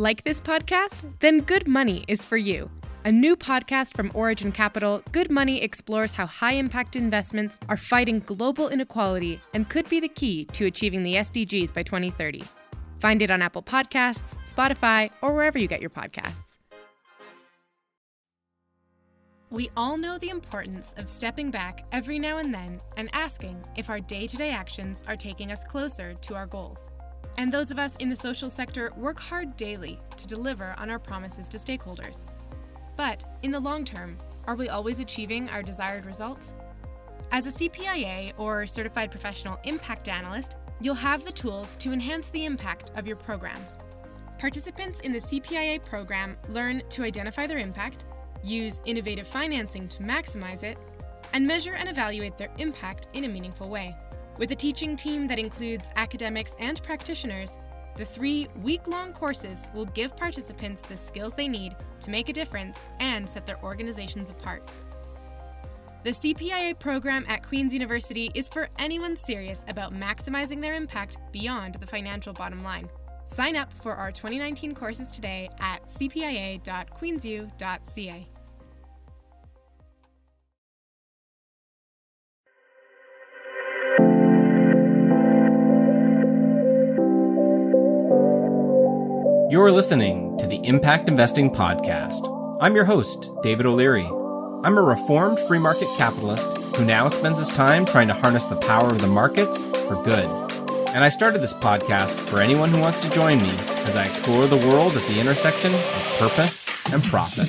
Like this podcast? Then Good Money is for you. A new podcast from Origin Capital, Good Money explores how high impact investments are fighting global inequality and could be the key to achieving the SDGs by 2030. Find it on Apple Podcasts, Spotify, or wherever you get your podcasts. We all know the importance of stepping back every now and then and asking if our day to day actions are taking us closer to our goals. And those of us in the social sector work hard daily to deliver on our promises to stakeholders. But in the long term, are we always achieving our desired results? As a CPIA or Certified Professional Impact Analyst, you'll have the tools to enhance the impact of your programs. Participants in the CPIA program learn to identify their impact, use innovative financing to maximize it, and measure and evaluate their impact in a meaningful way. With a teaching team that includes academics and practitioners, the three week long courses will give participants the skills they need to make a difference and set their organizations apart. The CPIA program at Queen's University is for anyone serious about maximizing their impact beyond the financial bottom line. Sign up for our 2019 courses today at cpia.queensu.ca. You're listening to the Impact Investing Podcast. I'm your host, David O'Leary. I'm a reformed free market capitalist who now spends his time trying to harness the power of the markets for good. And I started this podcast for anyone who wants to join me as I explore the world at the intersection of purpose and profit.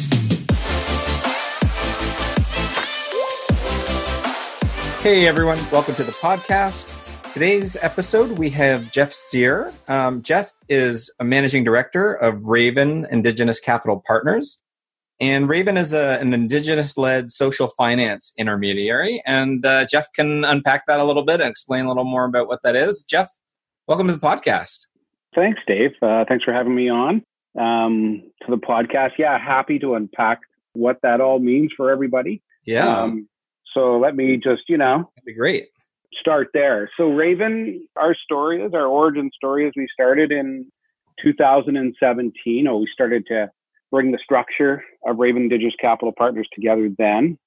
Hey everyone, welcome to the podcast. Today's episode, we have Jeff Cyr. Um, Jeff is a managing director of Raven Indigenous Capital Partners. And Raven is a, an indigenous led social finance intermediary. And uh, Jeff can unpack that a little bit and explain a little more about what that is. Jeff, welcome to the podcast. Thanks, Dave. Uh, thanks for having me on um, to the podcast. Yeah, happy to unpack what that all means for everybody. Yeah. Um, so let me just, you know, that'd be great start there. So Raven, our story is our origin story is we started in 2017. Oh, we started to bring the structure of Raven Indigenous Capital Partners together then.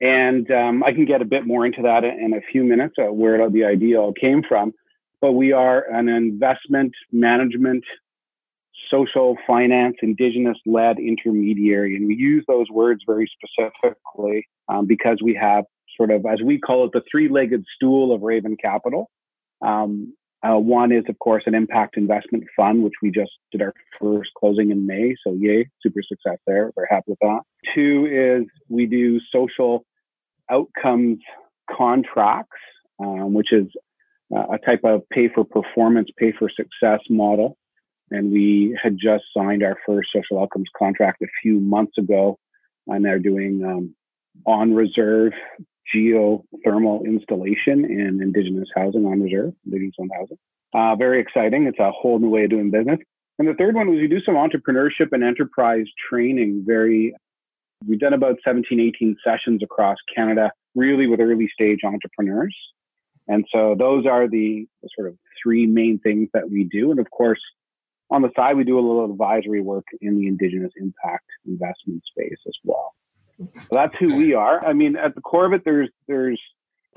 And um, I can get a bit more into that in a few minutes, uh, where the idea all came from. But we are an investment management, social finance, indigenous led intermediary. And we use those words very specifically um, because we have sort of, as we call it, the three legged stool of Raven Capital. Um, uh, one is, of course, an impact investment fund, which we just did our first closing in May. So, yay, super success there. Very happy with that. Two is we do social outcomes contracts, um, which is uh, a type of pay for performance, pay for success model. And we had just signed our first social outcomes contract a few months ago. And they're doing um, on reserve geothermal installation in indigenous housing on reserve, indigenous owned housing. Uh, very exciting. It's a whole new way of doing business. And the third one was we do some entrepreneurship and enterprise training. Very, we've done about 17, 18 sessions across Canada, really with early stage entrepreneurs. And so those are the, the sort of three main things that we do. And of course, on the side, we do a little advisory work in the Indigenous impact investment space as well that's who we are. I mean, at the core of it, there's there's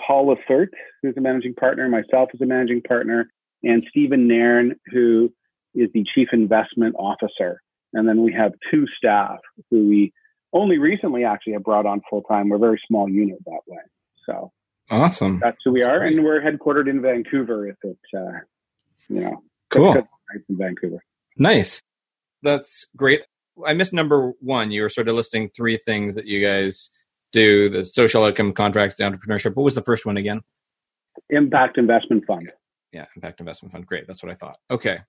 Paul Lacerte, who's a managing partner, myself as a managing partner, and Stephen Nairn, who is the chief investment officer. And then we have two staff who we only recently actually have brought on full time. We're a very small unit that way. So awesome. That's who we that's are, great. and we're headquartered in Vancouver. If it, uh, you know, cool. In Vancouver. Nice. That's great. I missed number one. You were sort of listing three things that you guys do: the social outcome contracts, the entrepreneurship. What was the first one again? Impact Investment Fund. Yeah, Impact Investment Fund. Great. That's what I thought. Okay,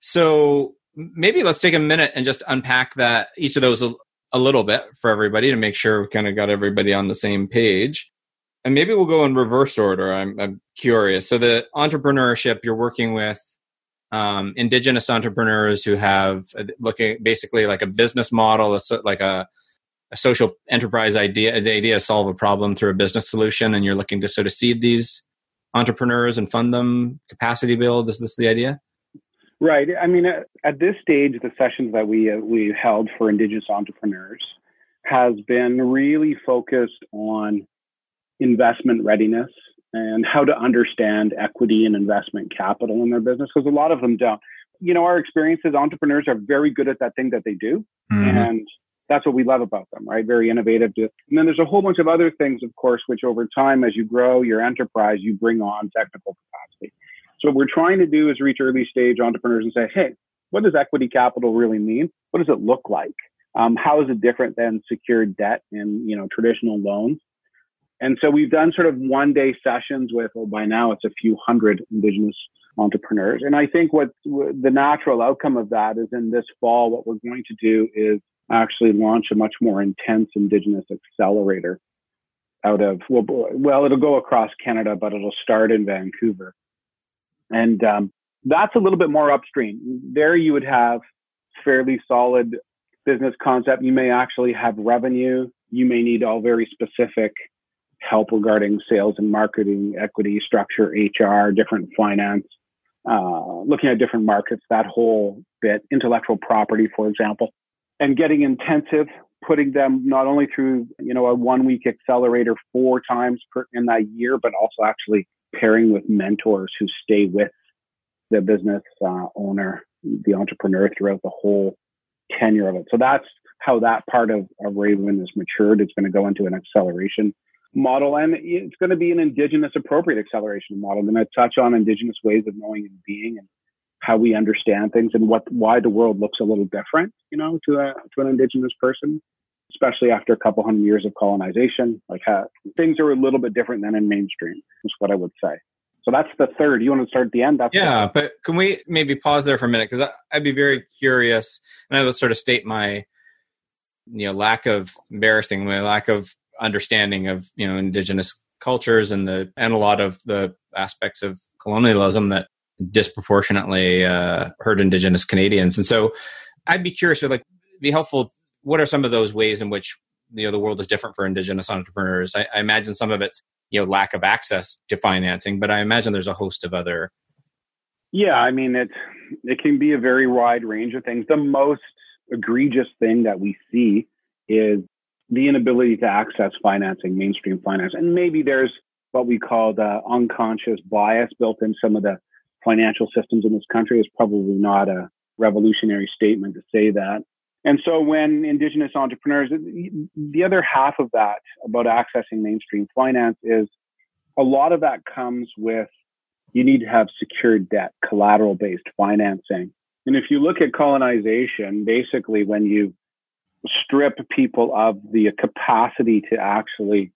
so maybe let's take a minute and just unpack that each of those a, a little bit for everybody to make sure we kind of got everybody on the same page. And maybe we'll go in reverse order. I'm, I'm curious. So the entrepreneurship you're working with um, indigenous entrepreneurs who have uh, looking basically like a business model, like a, a social enterprise idea, the idea to solve a problem through a business solution, and you're looking to sort of seed these entrepreneurs and fund them, capacity build. Is this the idea? Right. I mean, at, at this stage, the sessions that we uh, we held for Indigenous entrepreneurs has been really focused on investment readiness and how to understand equity and investment capital in their business because a lot of them don't. You know, our experience as entrepreneurs are very good at that thing that they do, mm-hmm. and that's what we love about them, right? Very innovative. And then there's a whole bunch of other things, of course, which over time, as you grow your enterprise, you bring on technical capacity. So what we're trying to do is reach early stage entrepreneurs and say, hey, what does equity capital really mean? What does it look like? Um, how is it different than secured debt and you know traditional loans? And so we've done sort of one day sessions with, well, by now it's a few hundred Indigenous entrepreneurs. And I think what the natural outcome of that is in this fall, what we're going to do is actually launch a much more intense Indigenous accelerator out of, well, well it'll go across Canada, but it'll start in Vancouver. And um, that's a little bit more upstream. There you would have fairly solid business concept. You may actually have revenue. You may need all very specific help regarding sales and marketing, equity structure, HR, different finance, uh, looking at different markets, that whole bit, intellectual property, for example, and getting intensive, putting them not only through, you know, a one week accelerator four times per, in that year, but also actually pairing with mentors who stay with the business uh, owner, the entrepreneur throughout the whole tenure of it. So that's how that part of, of Raven is matured. It's going to go into an acceleration model and it's going to be an indigenous appropriate acceleration model. I'm going to touch on indigenous ways of knowing and being and how we understand things and what why the world looks a little different, you know, to a to an indigenous person especially after a couple hundred years of colonization. Like how, things are a little bit different than in mainstream, is what I would say. So that's the third. You want to start at the end? That's yeah, but can we maybe pause there for a minute because I'd be very curious, and I will sort of state my you know lack of embarrassing, my lack of understanding of you know indigenous cultures and the and a lot of the aspects of colonialism that disproportionately uh, hurt indigenous Canadians, and so I'd be curious, or like be helpful what are some of those ways in which you know the world is different for indigenous entrepreneurs? I, I, imagine some of it's you know lack of access to financing but i imagine there's a host of other. Yeah i mean it it can be a very wide range of things. The most egregious thing that we see is the inability to access financing mainstream finance and maybe there's what we call the uh, unconscious bias built in some of the financial systems in this country is probably not a revolutionary statement to say that and so when Indigenous entrepreneurs, the other half of that about accessing mainstream finance is a lot of that comes with you need to have secured debt, collateral based financing. And if you look at colonization, basically when you strip people of the capacity to actually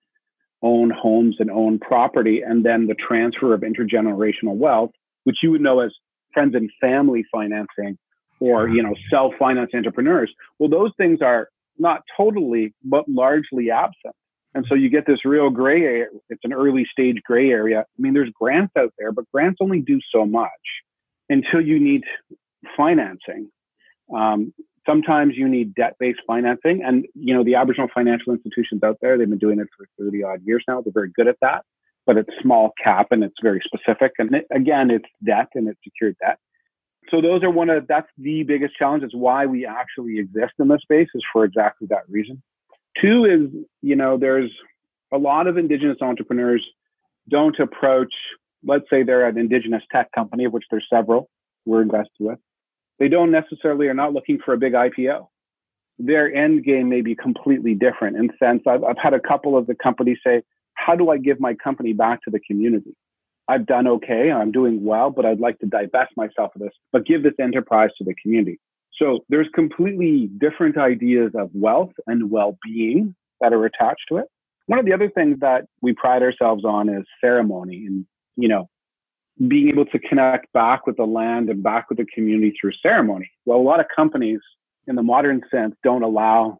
own homes and own property, and then the transfer of intergenerational wealth, which you would know as friends and family financing, or you know self-finance entrepreneurs. Well those things are not totally but largely absent. And so you get this real gray area it's an early stage gray area. I mean there's grants out there but grants only do so much until you need financing. Um, sometimes you need debt-based financing and you know the aboriginal financial institutions out there they've been doing it for 30 odd years now they're very good at that but it's small cap and it's very specific and it, again it's debt and it's secured debt so those are one of that's the biggest challenge. It's why we actually exist in this space is for exactly that reason. Two is, you know, there's a lot of indigenous entrepreneurs don't approach, let's say they're an indigenous tech company, of which there's several we're invested with. They don't necessarily are not looking for a big IPO. Their end game may be completely different in sense I've, I've had a couple of the companies say, how do I give my company back to the community? I've done okay, I'm doing well, but I'd like to divest myself of this, but give this enterprise to the community. So there's completely different ideas of wealth and well-being that are attached to it. One of the other things that we pride ourselves on is ceremony and, you know, being able to connect back with the land and back with the community through ceremony. Well, a lot of companies in the modern sense don't allow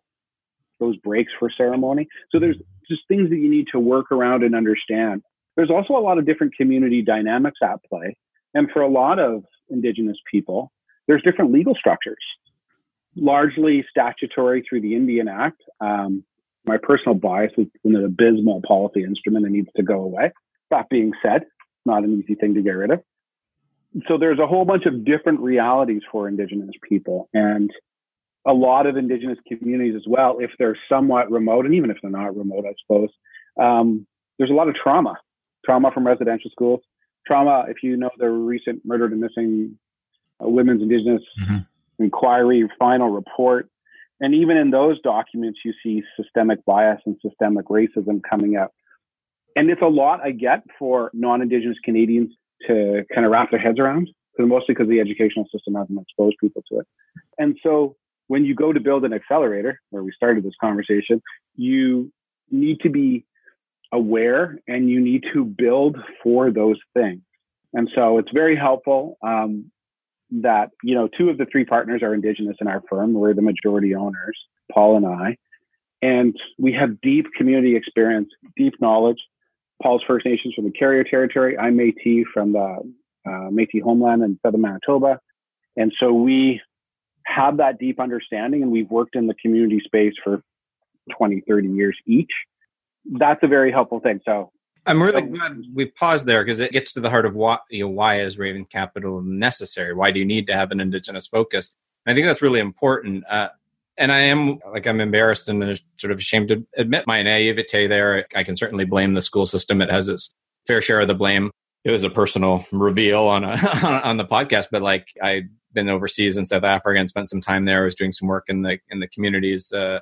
those breaks for ceremony. So there's just things that you need to work around and understand. There's also a lot of different community dynamics at play. And for a lot of Indigenous people, there's different legal structures, largely statutory through the Indian Act. Um, my personal bias is an abysmal policy instrument that needs to go away. That being said, not an easy thing to get rid of. so there's a whole bunch of different realities for Indigenous people. And a lot of Indigenous communities as well, if they're somewhat remote, and even if they're not remote, I suppose, um, there's a lot of trauma, trauma from residential schools, trauma, if you know the recent murdered and missing uh, women's Indigenous mm-hmm. inquiry final report. And even in those documents, you see systemic bias and systemic racism coming up. And it's a lot I get for non-Indigenous Canadians to kind of wrap their heads around, mostly because the educational system hasn't exposed people to it. And so when you go to build an accelerator, where we started this conversation, you need to be aware and you need to build for those things. And so it's very helpful um, that, you know, two of the three partners are Indigenous in our firm. We're the majority owners, Paul and I. And we have deep community experience, deep knowledge. Paul's First Nations from the Carrier Territory. I'm Métis from the uh, Métis homeland in southern Manitoba. And so we have that deep understanding and we've worked in the community space for 20, 30 years each. That's a very helpful thing. So I'm really glad we paused there because it gets to the heart of what, you know, why is Raven Capital necessary? Why do you need to have an Indigenous focus? And I think that's really important. Uh, and I am like I'm embarrassed and sort of ashamed to admit my naivete there. I can certainly blame the school system; it has its fair share of the blame. It was a personal reveal on a on the podcast, but like I've been overseas in South Africa and spent some time there. I was doing some work in the in the communities, uh,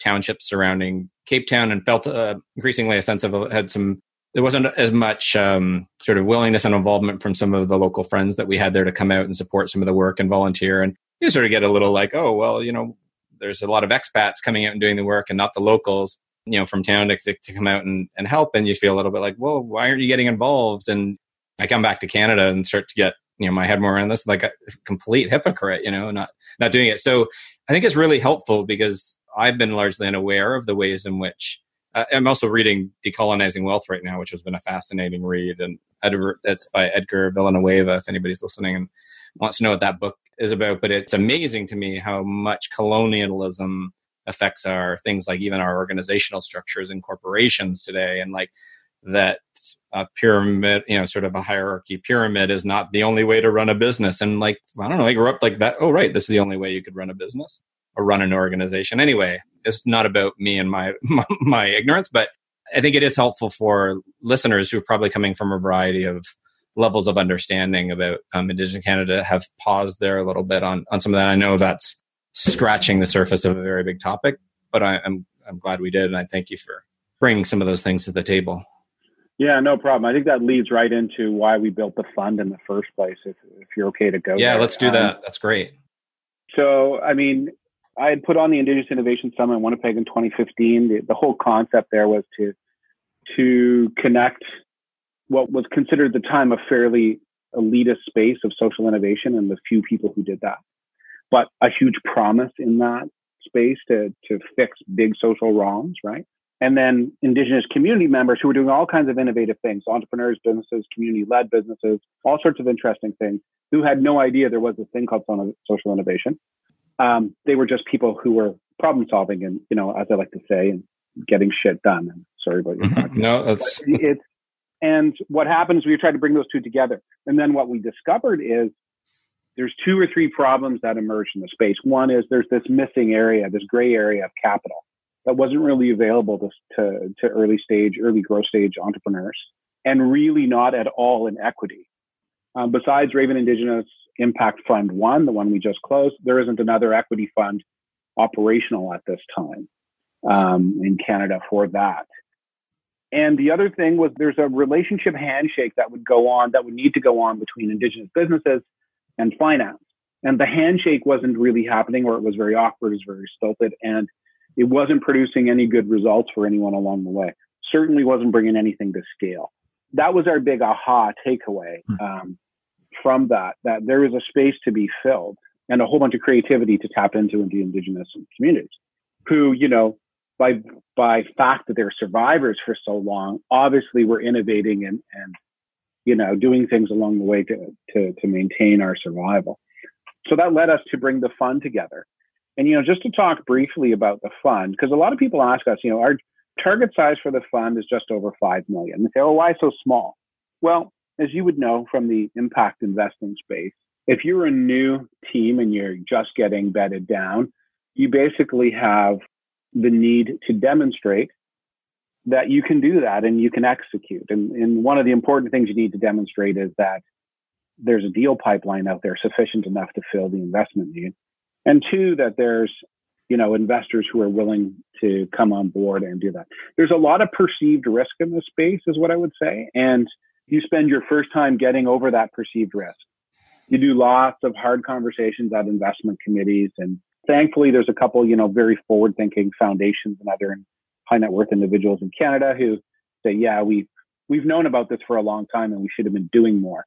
townships surrounding Cape Town, and felt uh, increasingly a sense of had some. There wasn't as much um, sort of willingness and involvement from some of the local friends that we had there to come out and support some of the work and volunteer. And you sort of get a little like, oh well, you know, there's a lot of expats coming out and doing the work, and not the locals, you know, from town to, to come out and, and help. And you feel a little bit like, well, why aren't you getting involved? And I come back to Canada and start to get you know my head more around this like a complete hypocrite you know not not doing it so i think it's really helpful because i've been largely unaware of the ways in which uh, i'm also reading decolonizing wealth right now which has been a fascinating read and it's by edgar villanueva if anybody's listening and wants to know what that book is about but it's amazing to me how much colonialism affects our things like even our organizational structures and corporations today and like that a pyramid, you know, sort of a hierarchy pyramid is not the only way to run a business. And like, I don't know, I grew up like that. Oh, right. This is the only way you could run a business or run an organization. Anyway, it's not about me and my, my, my ignorance, but I think it is helpful for listeners who are probably coming from a variety of levels of understanding about um, Indigenous Canada have paused there a little bit on, on some of that. I know that's scratching the surface of a very big topic, but I, I'm, I'm glad we did. And I thank you for bringing some of those things to the table. Yeah, no problem. I think that leads right into why we built the fund in the first place. If if you're okay to go. Yeah, there. let's do that. Um, That's great. So, I mean, I had put on the Indigenous Innovation Summit in Winnipeg in 2015. The, the whole concept there was to to connect what was considered at the time a fairly elitist space of social innovation and the few people who did that, but a huge promise in that space to to fix big social wrongs, right? and then indigenous community members who were doing all kinds of innovative things entrepreneurs businesses community led businesses all sorts of interesting things who had no idea there was a thing called social innovation um, they were just people who were problem solving and you know as i like to say and getting shit done and sorry about your mm-hmm. no that's it's and what happened is we tried to bring those two together and then what we discovered is there's two or three problems that emerge in the space one is there's this missing area this gray area of capital that wasn't really available to, to, to early stage, early growth stage entrepreneurs, and really not at all in equity. Um, besides Raven Indigenous Impact Fund One, the one we just closed, there isn't another equity fund operational at this time um, in Canada for that. And the other thing was there's a relationship handshake that would go on, that would need to go on between Indigenous businesses and finance. And the handshake wasn't really happening, or it was very awkward, it was very stilted. And it wasn't producing any good results for anyone along the way. Certainly wasn't bringing anything to scale. That was our big aha takeaway hmm. um, from that, that there is a space to be filled and a whole bunch of creativity to tap into in the indigenous communities who, you know, by, by fact that they're survivors for so long, obviously we're innovating and, and, you know, doing things along the way to, to, to maintain our survival. So that led us to bring the fund together and, you know, just to talk briefly about the fund, because a lot of people ask us, you know, our target size for the fund is just over 5 million. They say, oh, why so small? Well, as you would know from the impact investing space, if you're a new team and you're just getting bedded down, you basically have the need to demonstrate that you can do that and you can execute. And, and one of the important things you need to demonstrate is that there's a deal pipeline out there sufficient enough to fill the investment need. And two, that there's you know investors who are willing to come on board and do that. There's a lot of perceived risk in this space, is what I would say. And you spend your first time getting over that perceived risk. You do lots of hard conversations at investment committees, and thankfully, there's a couple, you know, very forward-thinking foundations and other high net worth individuals in Canada who say, "Yeah, we we've known about this for a long time, and we should have been doing more."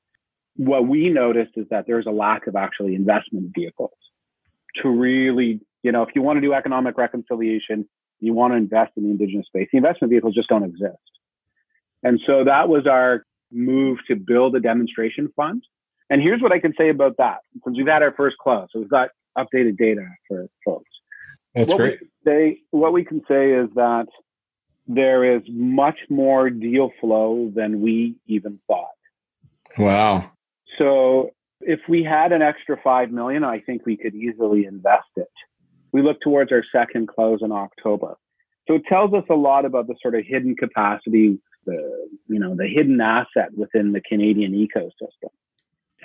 What we noticed is that there's a lack of actually investment vehicles to really, you know, if you want to do economic reconciliation, you want to invest in the indigenous space. The investment vehicles just don't exist. And so that was our move to build a demonstration fund. And here's what I can say about that, since we've had our first close, so we've got updated data for folks. That's what great. What we can say is that there is much more deal flow than we even thought. Wow. So if we had an extra five million, I think we could easily invest it. We look towards our second close in October. So it tells us a lot about the sort of hidden capacity, the you know, the hidden asset within the Canadian ecosystem.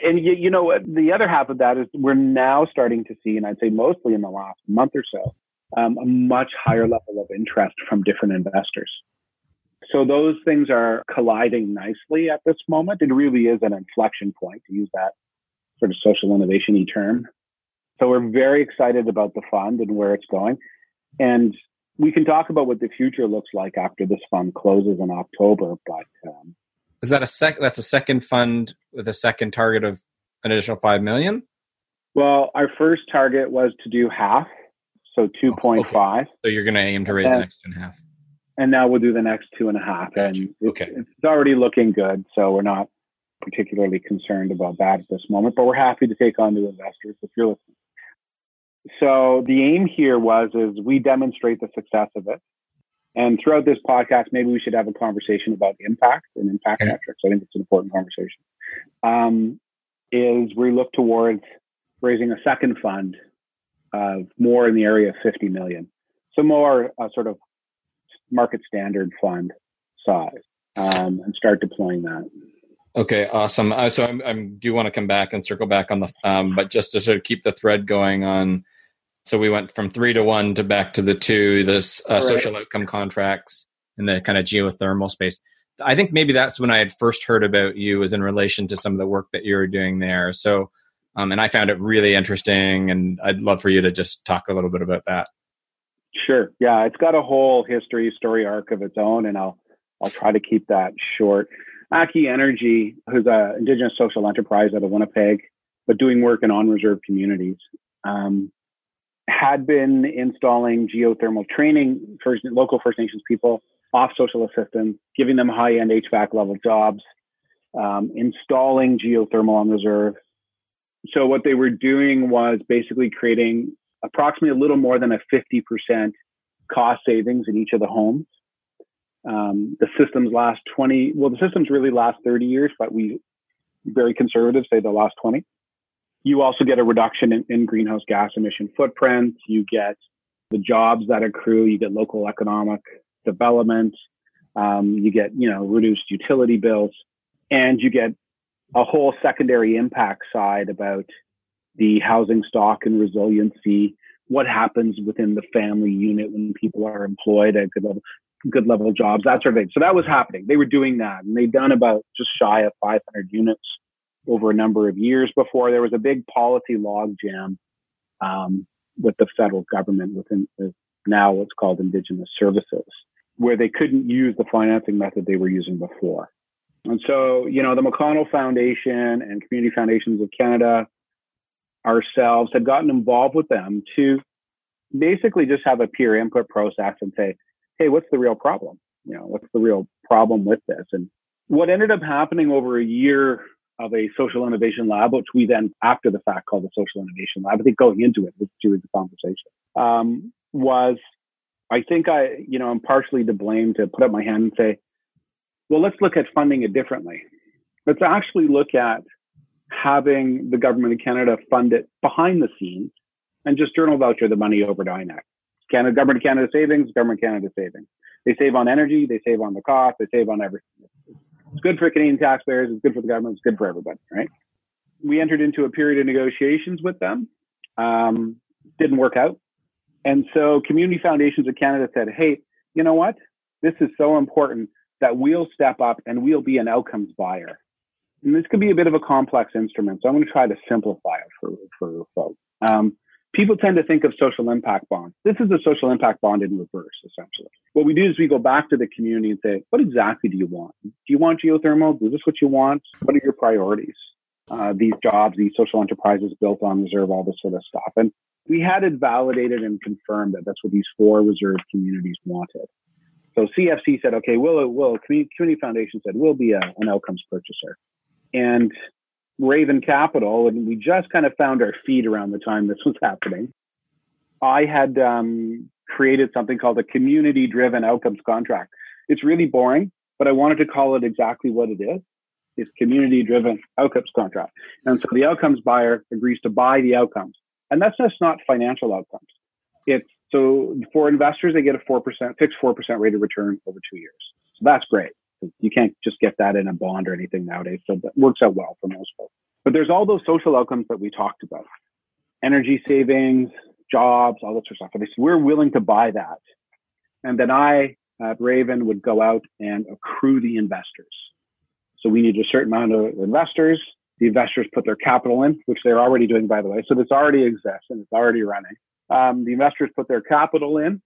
And you, you know, the other half of that is we're now starting to see, and I'd say mostly in the last month or so, um, a much higher level of interest from different investors. So those things are colliding nicely at this moment. It really is an inflection point to use that sort of social innovation term. So we're very excited about the fund and where it's going. And we can talk about what the future looks like after this fund closes in October. But um, is that a sec? That's a second fund with a second target of an additional five million. Well, our first target was to do half, so oh, two point five. Okay. So you're going to aim to raise and, the next two and a half. And now we'll do the next two and a half, gotcha. and it's, okay. it's already looking good. So we're not particularly concerned about that at this moment, but we're happy to take on new investors if you're listening. So the aim here was is we demonstrate the success of it. And throughout this podcast, maybe we should have a conversation about impact and impact okay. metrics. I think it's an important conversation. Um, is we look towards raising a second fund of more in the area of 50 million. So more a sort of market standard fund size um, and start deploying that. Okay, awesome. Uh, so I'm, I'm do want to come back and circle back on the, um, but just to sort of keep the thread going on. So we went from three to one to back to the two, this uh, right. social outcome contracts in the kind of geothermal space. I think maybe that's when I had first heard about you was in relation to some of the work that you were doing there. So, um, and I found it really interesting, and I'd love for you to just talk a little bit about that. Sure. Yeah, it's got a whole history story arc of its own, and I'll I'll try to keep that short. Aki Energy, who's an indigenous social enterprise out of Winnipeg, but doing work in on-reserve communities, um, had been installing geothermal training for local First Nations people off social assistance, giving them high-end HVAC level jobs, um, installing geothermal on reserve. So what they were doing was basically creating approximately a little more than a 50% cost savings in each of the homes um, the systems last 20, well, the systems really last 30 years, but we very conservative say the last 20. You also get a reduction in, in greenhouse gas emission footprint. You get the jobs that accrue. You get local economic development. Um, you get, you know, reduced utility bills and you get a whole secondary impact side about the housing stock and resiliency, what happens within the family unit when people are employed at good level good level jobs, that sort of thing. So that was happening. They were doing that and they'd done about just shy of 500 units over a number of years before there was a big policy logjam um, with the federal government within now what's called Indigenous Services, where they couldn't use the financing method they were using before. And so, you know, the McConnell Foundation and Community Foundations of Canada ourselves had gotten involved with them to basically just have a peer input process and say, hey, what's the real problem? You know, what's the real problem with this? And what ended up happening over a year of a social innovation lab, which we then, after the fact, called the social innovation lab, I think going into it was a series of conversation, um, was I think I, you know, I'm partially to blame to put up my hand and say, well, let's look at funding it differently. Let's actually look at having the government of Canada fund it behind the scenes and just journal voucher the money over to INAC. Canada, government of Canada savings, government of Canada savings. They save on energy, they save on the cost, they save on everything. Good for Canadian taxpayers, it's good for the government, it's good for everybody, right? We entered into a period of negotiations with them. Um, didn't work out. And so Community Foundations of Canada said, hey, you know what? This is so important that we'll step up and we'll be an outcomes buyer. And this could be a bit of a complex instrument, so I'm going to try to simplify it for, for folks. Um, people tend to think of social impact bonds. This is a social impact bond in reverse, essentially. What we do is we go back to the community and say, what exactly do you want? Do you want geothermal? Is this what you want? What are your priorities? Uh, these jobs, these social enterprises built on reserve, all this sort of stuff. And we had it validated and confirmed that that's what these four reserve communities wanted. So CFC said, okay, we'll, we'll Community Foundation said, we'll be a, an outcomes purchaser. And Raven Capital, and we just kind of found our feet around the time this was happening. I had um, created something called a community driven outcomes contract. It's really boring, but I wanted to call it exactly what it is. It's community driven outcomes contract. And so the outcomes buyer agrees to buy the outcomes. And that's just not financial outcomes. It's so for investors, they get a 4%, fixed 4% rate of return over two years. So that's great. You can't just get that in a bond or anything nowadays. So that works out well for most folks. But there's all those social outcomes that we talked about energy savings, jobs, all that sort of stuff. And we're willing to buy that. And then I, at Raven, would go out and accrue the investors. So we need a certain amount of investors. The investors put their capital in, which they're already doing, by the way. So this already exists and it's already running. Um, the investors put their capital in.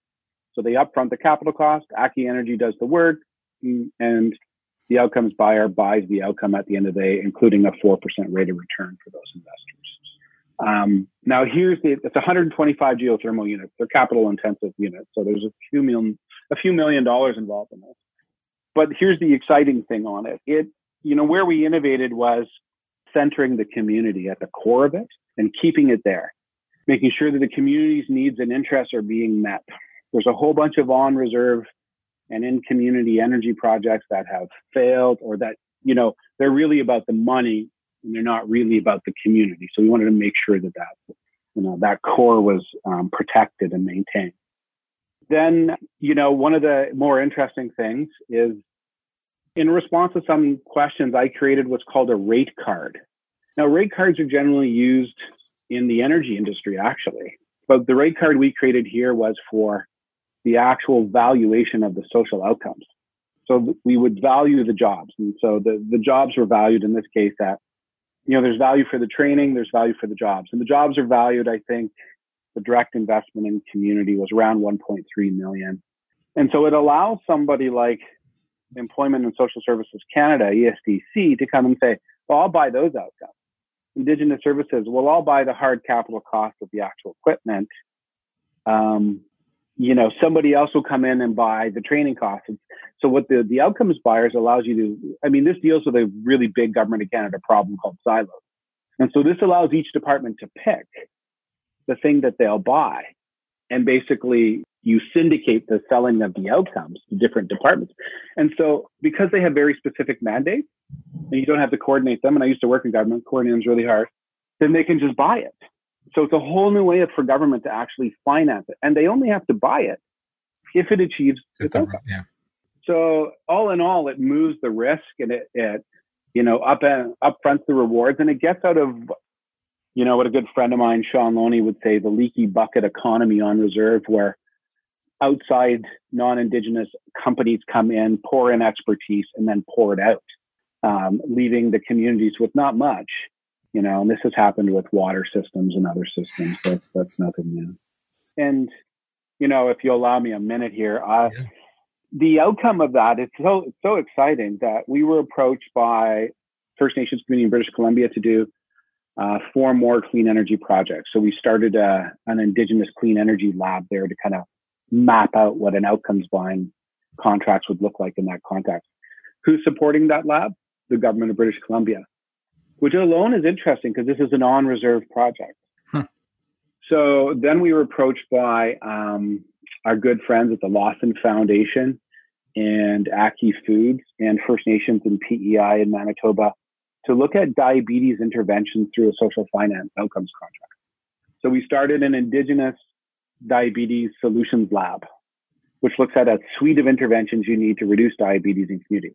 So they upfront the capital cost. Aki Energy does the work and the outcomes buyer buys the outcome at the end of the day, including a 4% rate of return for those investors. Um, now here's the, it's 125 geothermal units. They're capital intensive units. So there's a few million, a few million dollars involved in this. But here's the exciting thing on it. It, you know, where we innovated was centering the community at the core of it and keeping it there, making sure that the community's needs and interests are being met. There's a whole bunch of on reserve and in community energy projects that have failed or that, you know, they're really about the money and they're not really about the community. So we wanted to make sure that that, you know, that core was um, protected and maintained. Then, you know, one of the more interesting things is in response to some questions, I created what's called a rate card. Now, rate cards are generally used in the energy industry, actually. But the rate card we created here was for the actual valuation of the social outcomes. So we would value the jobs. And so the, the jobs were valued in this case at, you know, there's value for the training, there's value for the jobs. And the jobs are valued, I think, the direct investment in community was around 1.3 million. And so it allows somebody like Employment and Social Services Canada, ESDC, to come and say, well, I'll buy those outcomes. Indigenous Services, well, I'll buy the hard capital cost of the actual equipment. Um, you know, somebody else will come in and buy the training costs. So what the, the outcomes buyers allows you to, I mean, this deals with a really big government of Canada problem called silos. And so this allows each department to pick the thing that they'll buy. And basically you syndicate the selling of the outcomes to different departments. And so because they have very specific mandates and you don't have to coordinate them, and I used to work in government, coordinating is really hard, then they can just buy it. So it's a whole new way for government to actually finance it. And they only have to buy it if it achieves its outcome. Yeah. So all in all, it moves the risk and it, it you know, up and up fronts the rewards and it gets out of, you know, what a good friend of mine, Sean Loney would say, the leaky bucket economy on reserve where outside non-indigenous companies come in, pour in expertise and then pour it out, um, leaving the communities with not much you know, and this has happened with water systems and other systems. That's that's nothing new. And you know, if you allow me a minute here, uh, yeah. the outcome of that it's so it's so exciting that we were approached by First Nations community in British Columbia to do uh, four more clean energy projects. So we started a, uh, an Indigenous clean energy lab there to kind of map out what an outcomes buying contracts would look like in that context. Who's supporting that lab? The government of British Columbia which alone is interesting because this is an on reserve project. Huh. So then we were approached by um, our good friends at the Lawson Foundation and Aki Foods and First Nations and PEI in Manitoba to look at diabetes interventions through a social finance outcomes contract. So we started an Indigenous Diabetes Solutions Lab, which looks at a suite of interventions you need to reduce diabetes in community.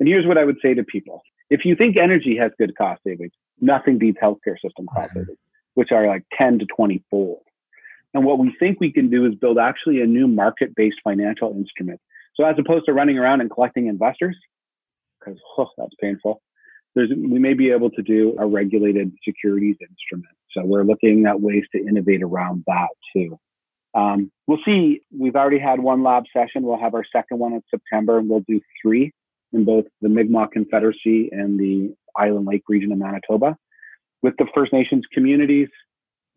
And here's what I would say to people. If you think energy has good cost savings, nothing beats healthcare system cost mm-hmm. savings, which are like 10 to 20 fold. And what we think we can do is build actually a new market based financial instrument. So as opposed to running around and collecting investors, because oh, that's painful, there's, we may be able to do a regulated securities instrument. So we're looking at ways to innovate around that too. Um, we'll see. We've already had one lab session. We'll have our second one in September, and we'll do three in both the Mi'kmaq Confederacy and the Island Lake region of Manitoba with the First Nations communities,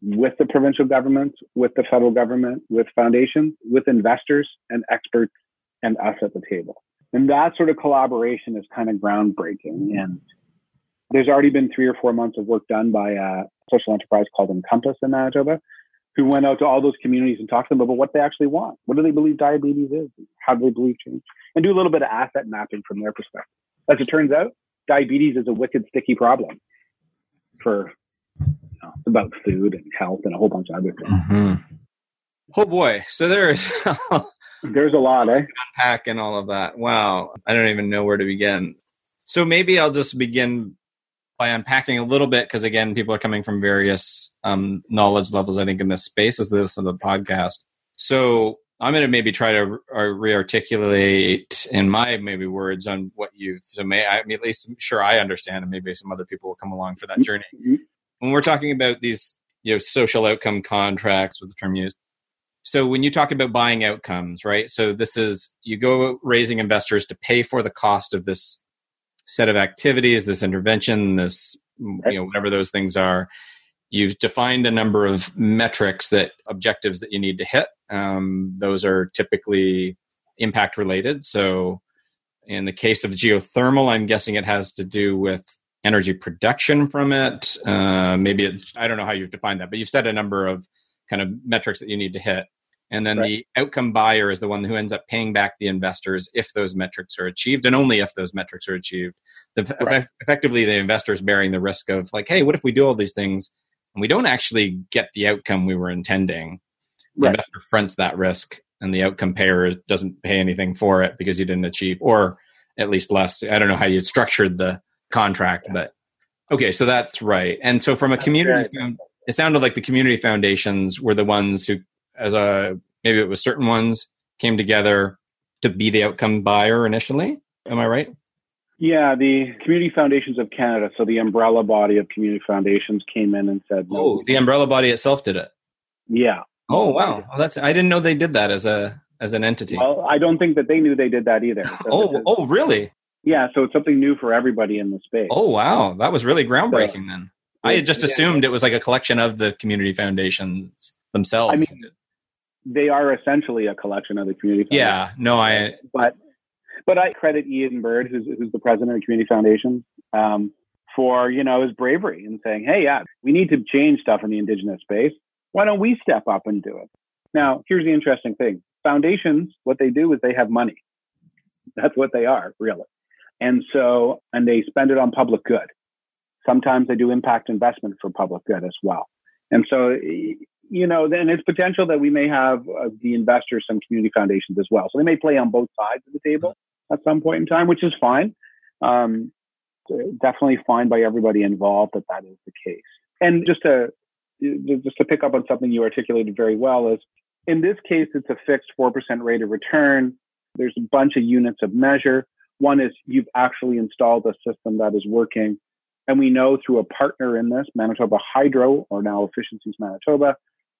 with the provincial governments, with the federal government, with foundations, with investors and experts, and us at the table. And that sort of collaboration is kind of groundbreaking. And there's already been three or four months of work done by a social enterprise called Encompass in Manitoba, who went out to all those communities and talked to them about what they actually want. What do they believe diabetes is? How do they believe change? And do a little bit of asset mapping from their perspective. As it turns out, diabetes is a wicked sticky problem for you know, about food and health and a whole bunch of other things. Mm-hmm. Oh boy! So there's there's a lot, eh? Unpack and all of that. Wow, I don't even know where to begin. So maybe I'll just begin by unpacking a little bit because again people are coming from various um, knowledge levels i think in this space as this of the podcast. So i'm going to maybe try to re-articulate in my maybe words on what you've so may i mean at least I'm sure i understand and maybe some other people will come along for that journey. Mm-hmm. when we're talking about these you know social outcome contracts with the term used so when you talk about buying outcomes right? So this is you go raising investors to pay for the cost of this set of activities, this intervention, this you know whatever those things are. You've defined a number of metrics that objectives that you need to hit. Um, those are typically impact related. So in the case of geothermal, I'm guessing it has to do with energy production from it. Uh, maybe it, I don't know how you've defined that, but you've set a number of kind of metrics that you need to hit. And then right. the outcome buyer is the one who ends up paying back the investors if those metrics are achieved and only if those metrics are achieved. The, right. effectively, the investors bearing the risk of, like, hey, what if we do all these things and we don't actually get the outcome we were intending? The right. investor fronts that risk and the outcome payer doesn't pay anything for it because you didn't achieve, or at least less. I don't know how you structured the contract, but okay, so that's right. And so from a community, it sounded like the community foundations were the ones who as a maybe it was certain ones came together to be the outcome buyer initially. Am I right? Yeah, the Community Foundations of Canada, so the umbrella body of community foundations came in and said, no. "Oh, the umbrella body itself did it." Yeah. Oh wow, well, that's I didn't know they did that as a as an entity. Well, I don't think that they knew they did that either. So oh, oh, really? Yeah, so it's something new for everybody in the space. Oh wow, that was really groundbreaking. So, then I had just assumed it was like a collection of the community foundations themselves. I mean, they are essentially a collection of the community. Yeah, no, I. But but I credit Ian Bird, who's who's the president of Community Foundation, um, for you know his bravery in saying, "Hey, yeah, we need to change stuff in the Indigenous space. Why don't we step up and do it?" Now, here's the interesting thing: foundations, what they do is they have money. That's what they are, really. And so, and they spend it on public good. Sometimes they do impact investment for public good as well. And so you know, then it's potential that we may have uh, the investors, some community foundations as well. So they may play on both sides of the table at some point in time, which is fine. Um, definitely fine by everybody involved that that is the case. And just to just to pick up on something you articulated very well is in this case it's a fixed four percent rate of return. There's a bunch of units of measure. One is you've actually installed a system that is working. And we know through a partner in this, Manitoba Hydro, or now Efficiencies Manitoba,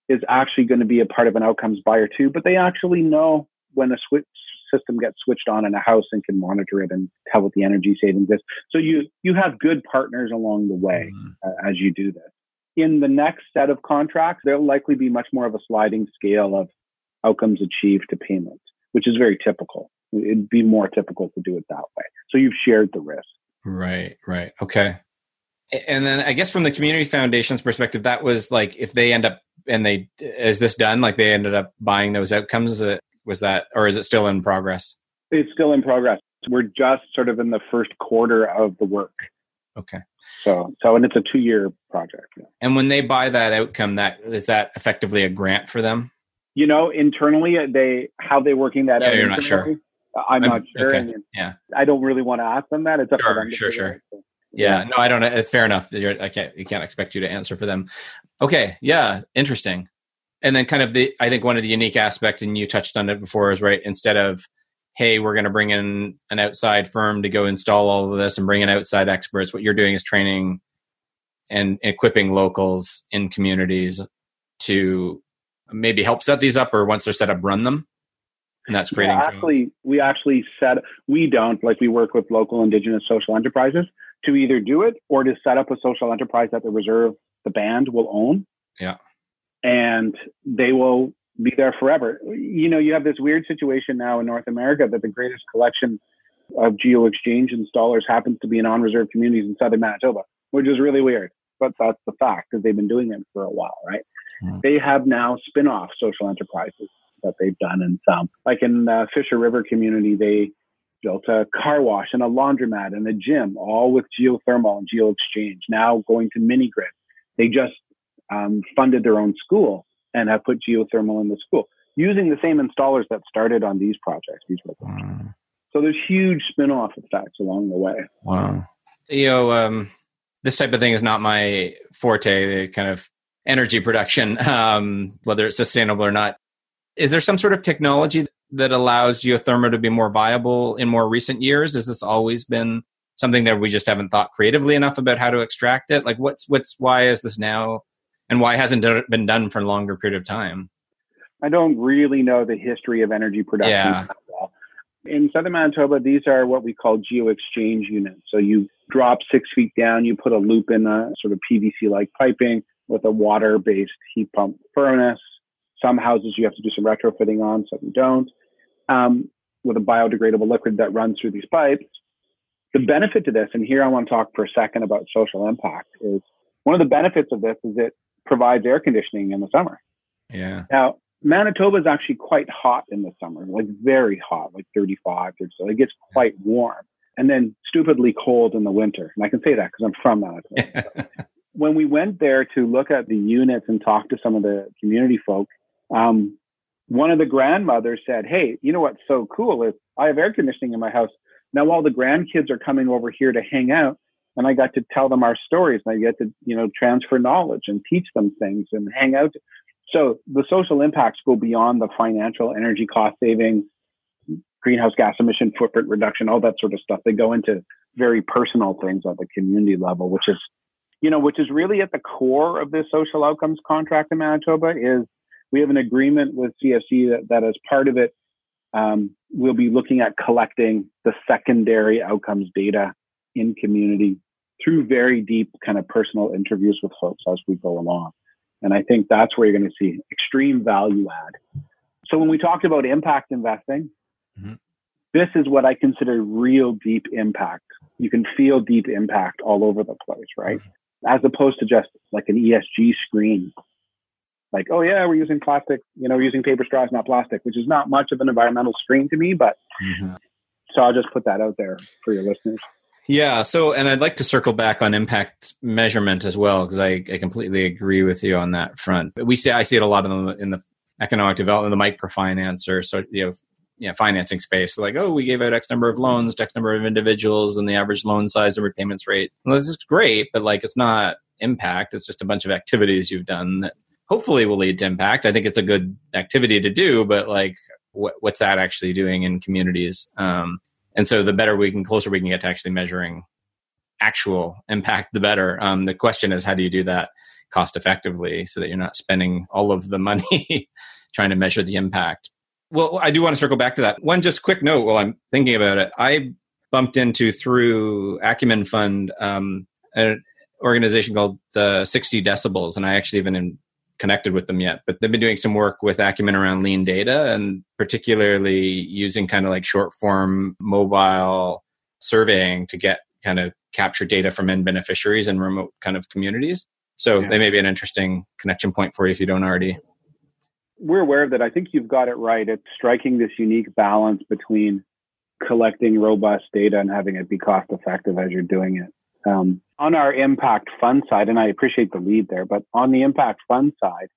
is actually going to be a part of an outcomes buyer too, but they actually know when a switch system gets switched on in a house and can monitor it and tell what the energy savings is. So you you have good partners along the way mm-hmm. uh, as you do this. In the next set of contracts, there'll likely be much more of a sliding scale of outcomes achieved to payment, which is very typical. It'd be more typical to do it that way. So you've shared the risk. Right, right. Okay. And then I guess from the community foundation's perspective, that was like if they end up and they is this done? Like they ended up buying those outcomes? Was that, or is it still in progress? It's still in progress. We're just sort of in the first quarter of the work. Okay. So, so and it's a two year project. Yeah. And when they buy that outcome, that is that effectively a grant for them? You know, internally, they how they working that Yeah, out. you're not sure. internally, I'm not sure. okay. and Yeah. I don't really want to ask them that. It's up Sure, to them. sure, sure. out. Yeah, no, I don't. uh, Fair enough. You're, I can't. You can't expect you to answer for them. Okay, yeah, interesting. And then, kind of the. I think one of the unique aspects, and you touched on it before, is right. Instead of, hey, we're going to bring in an outside firm to go install all of this and bring in outside experts. What you're doing is training and equipping locals in communities to maybe help set these up, or once they're set up, run them. And that's creating. Yeah, jobs. actually, we actually set. We don't like we work with local Indigenous social enterprises to either do it or to set up a social enterprise that the reserve, the band, will own. Yeah. and they will be there forever. You know, you have this weird situation now in North America that the greatest collection of geo exchange installers happens to be in on-reserve communities in southern Manitoba, which is really weird. But that's the fact because they've been doing it for a while, right? Hmm. They have now spin-off social enterprises that they've done and some. Like in the Fisher River community, they built a car wash and a laundromat and a gym, all with geothermal and geo exchange. Now going to mini grid. They just um, funded their own school and have put geothermal in the school using the same installers that started on these projects. These were Wow. so there's huge spin-off effects along the way. Wow. You know, um, this type of thing is not my forte, the kind of energy production, um, whether it's sustainable or not. Is there some sort of technology that allows geothermal to be more viable in more recent years? Has this always been something that we just haven't thought creatively enough about how to extract it? Like, what's, what's, why is this now, and why hasn't it been done for a longer period of time? I don't really know the history of energy production Yeah. well. In southern Manitoba, these are what we call geo exchange units. So you drop six feet down, you put a loop in a sort of PVC like piping with a water based heat pump furnace. Some houses you have to do some retrofitting on, some you don't, um, with a biodegradable liquid that runs through these pipes. The benefit to this, and here I want to talk for a second about social impact, is one of the benefits of this is it provides air conditioning in the summer. Yeah. Now, Manitoba is actually quite hot in the summer, like very hot, like 35, 30. So it gets quite warm and then stupidly cold in the winter. And I can say that because I'm from Manitoba. when we went there to look at the units and talk to some of the community folk, um, one of the grandmothers said, Hey, you know what's so cool is I have air conditioning in my house. Now all the grandkids are coming over here to hang out and I got to tell them our stories and I get to, you know, transfer knowledge and teach them things and hang out. So the social impacts go beyond the financial energy cost savings, greenhouse gas emission footprint reduction, all that sort of stuff. They go into very personal things at the community level, which is, you know, which is really at the core of this social outcomes contract in Manitoba is we have an agreement with CFC that, that as part of it, um, we'll be looking at collecting the secondary outcomes data in community through very deep kind of personal interviews with folks as we go along. And I think that's where you're going to see extreme value add. So when we talked about impact investing, Mhm. this is what I consider real deep impact. You can feel deep impact all over the place, right? As opposed to just like an ESG screen. Like, oh yeah, we're using plastic, you know, using paper straws, not plastic, which is not much of an environmental screen to me, but Mhm. so I'll just put that out there for your listeners. Yeah. So, and I'd like to circle back on impact measurement as well, because I, I completely agree with you on that front. We see, I see it a lot in the, in the economic development, the microfinance or so, you know, yeah, financing space. Like, oh, we gave out X number of loans to X number of individuals and the average loan size and repayments rate. Well, this is great, but like, it's not impact. It's just a bunch of activities you've done that hopefully will lead to impact. I think it's a good activity to do, but like, what, what's that actually doing in communities? Um, and so the better we can closer we can get to actually measuring actual impact the better um, the question is how do you do that cost effectively so that you're not spending all of the money trying to measure the impact well i do want to circle back to that one just quick note while i'm thinking about it i bumped into through acumen fund um, an organization called the 60 decibels and i actually even connected with them yet, but they've been doing some work with Acumen around lean data and particularly using kind of like short form mobile surveying to get kind of capture data from end beneficiaries and remote kind of communities. So Yeah. they may be an interesting connection point for you if you don't already. We're aware of that. I think you've got it right. It's striking this unique balance between collecting robust data and having it be cost effective as you're doing it. Um, on our impact fund side, and I appreciate the lead there, but on the impact fund side,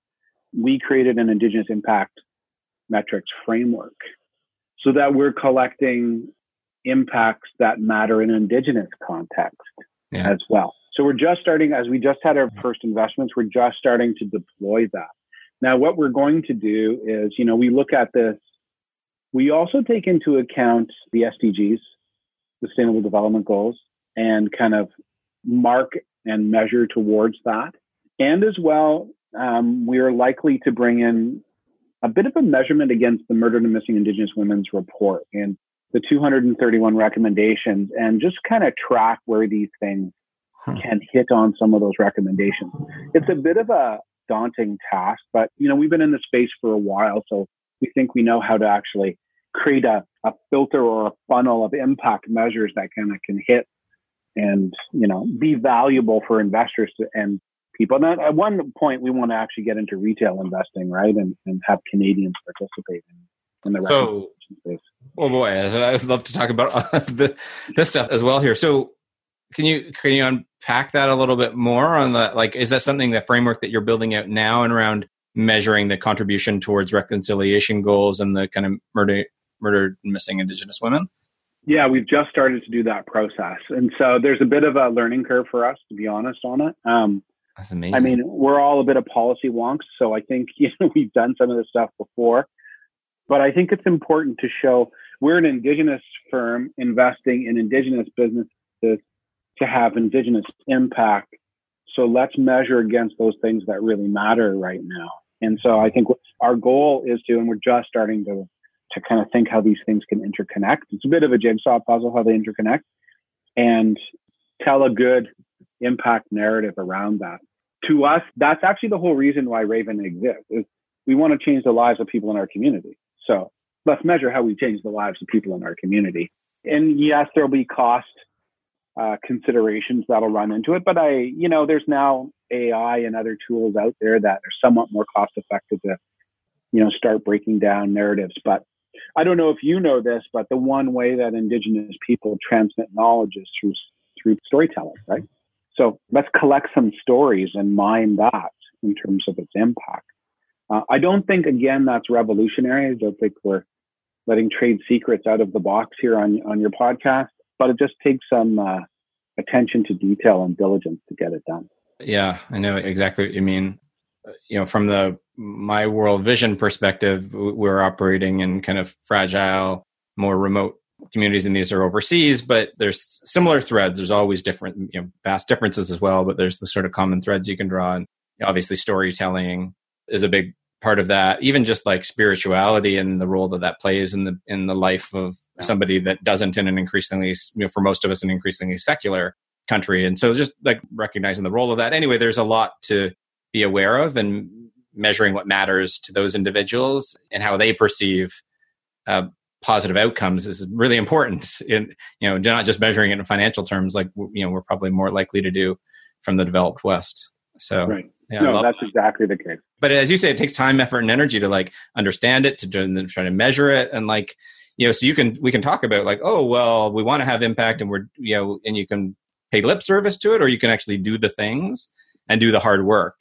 we created an Indigenous impact metrics framework so that we're collecting impacts that matter in Indigenous context yeah. as well. So we're just starting, as we just had our first investments, we're just starting to deploy that. Now, what we're going to do is, you know, we look at this, we also take into account the SDGs, Sustainable Development Goals, and kind of mark and measure towards that. And as well, um, we are likely to bring in a bit of a measurement against the Murdered and Missing Indigenous Women's Report and the 231 recommendations and just kind of track where these things hmm. can hit on some of those recommendations. It's a bit of a daunting task, but you know, we've been in the space for a while, so we think we know how to actually create a, a filter or a funnel of impact measures that kind of can hit and you know be valuable for investors to, and people. And at one point, we want to actually get into retail investing, right, and, and have Canadians participate in, in the so, space. Oh boy, I'd love to talk about this, this stuff as well here. So, can you can you unpack that a little bit more on the like? Is that something the framework that you're building out now and around measuring the contribution towards reconciliation goals and the kind of murder murdered missing Indigenous women? Yeah, we've just started to do that process, and so there's a bit of a learning curve for us, to be honest, on it. Um, That's amazing. I mean, we're all a bit of policy wonks, so I think you know we've done some of this stuff before, but I think it's important to show we're an Indigenous firm investing in Indigenous businesses to have Indigenous impact. So let's measure against those things that really matter right now. And so I think our goal is to, and we're just starting to to kind of think how these things can interconnect. It's a bit of a jigsaw puzzle how they interconnect and tell a good impact narrative around that. To us, that's actually the whole reason why Raven exists is we want to change the lives of people in our community. So let's measure how we change the lives of people in our community. And yes, there'll be cost uh, considerations that'll run into it, but I, you know, there's now AI and other tools out there that are somewhat more cost effective to, you know, start breaking down narratives. But I don't know if you know this, but the one way that Indigenous people transmit knowledge is through through storytelling, right? So let's collect some stories and mine that in terms of its impact. Uh, I don't think, again, that's revolutionary. I don't think we're letting trade secrets out of the box here on on your podcast, but it just takes some uh, attention to detail and diligence to get it done. Yeah, I know exactly what you mean. You know, from the my world vision perspective, we're operating in kind of fragile, more remote communities, and these are overseas. But there's similar threads. There's always different, you know, vast differences as well. But there's the sort of common threads you can draw, and obviously storytelling is a big part of that. Even just like spirituality and the role that that plays in the in the life of somebody that doesn't in an increasingly, you know, for most of us, an increasingly secular country. And so just like recognizing the role of that. Anyway, there's a lot to be aware of and measuring what matters to those individuals and how they perceive uh, positive outcomes is really important in you know not just measuring it in financial terms like you know we're probably more likely to do from the developed west. So right. yeah, no, that's exactly the case. But as you say, it takes time, effort, and energy to like understand it, to try to measure it, and like you know, so you can we can talk about like, oh well, we want to have impact, and we're you know, and you can pay lip service to it, or you can actually do the things and do the hard work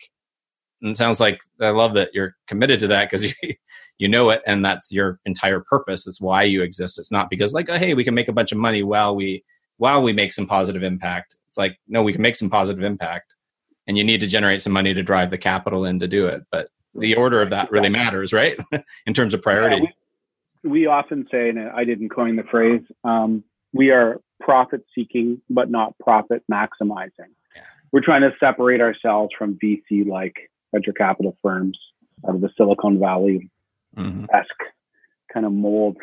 and it sounds like I love that you're committed to that because you you know it and that's your entire purpose. That's why you exist. It's not because like, oh, hey, we can make a bunch of money while we while we make some positive impact. It's like, no, we can make some positive impact. And you need to generate some money to drive the capital in to do it. But the order of that really matters, right? in terms of priority. Yeah, we, we, often say, and I didn't coin the phrase, um, we are profit seeking, but not profit maximizing. Yeah. We're trying to separate ourselves from VC like venture capital firms out of the Silicon Valley mm-hmm. esque mm-hmm. kind of mold.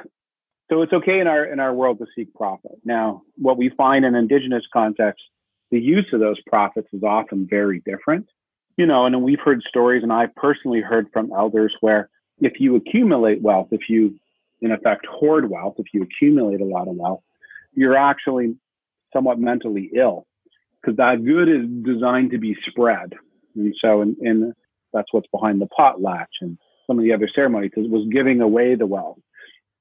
So it's okay in our in our world to seek profit. Now, what we find in indigenous contexts, the use of those profits is often very different. You know, and we've heard stories, and I've personally heard from elders where if you accumulate wealth, if you in effect hoard wealth, if you accumulate a lot of wealth, you're actually somewhat mentally ill because that good is designed to be spread. And so, and, in that's what's behind the potlatch and some of the other ceremonies, was giving away the wealth.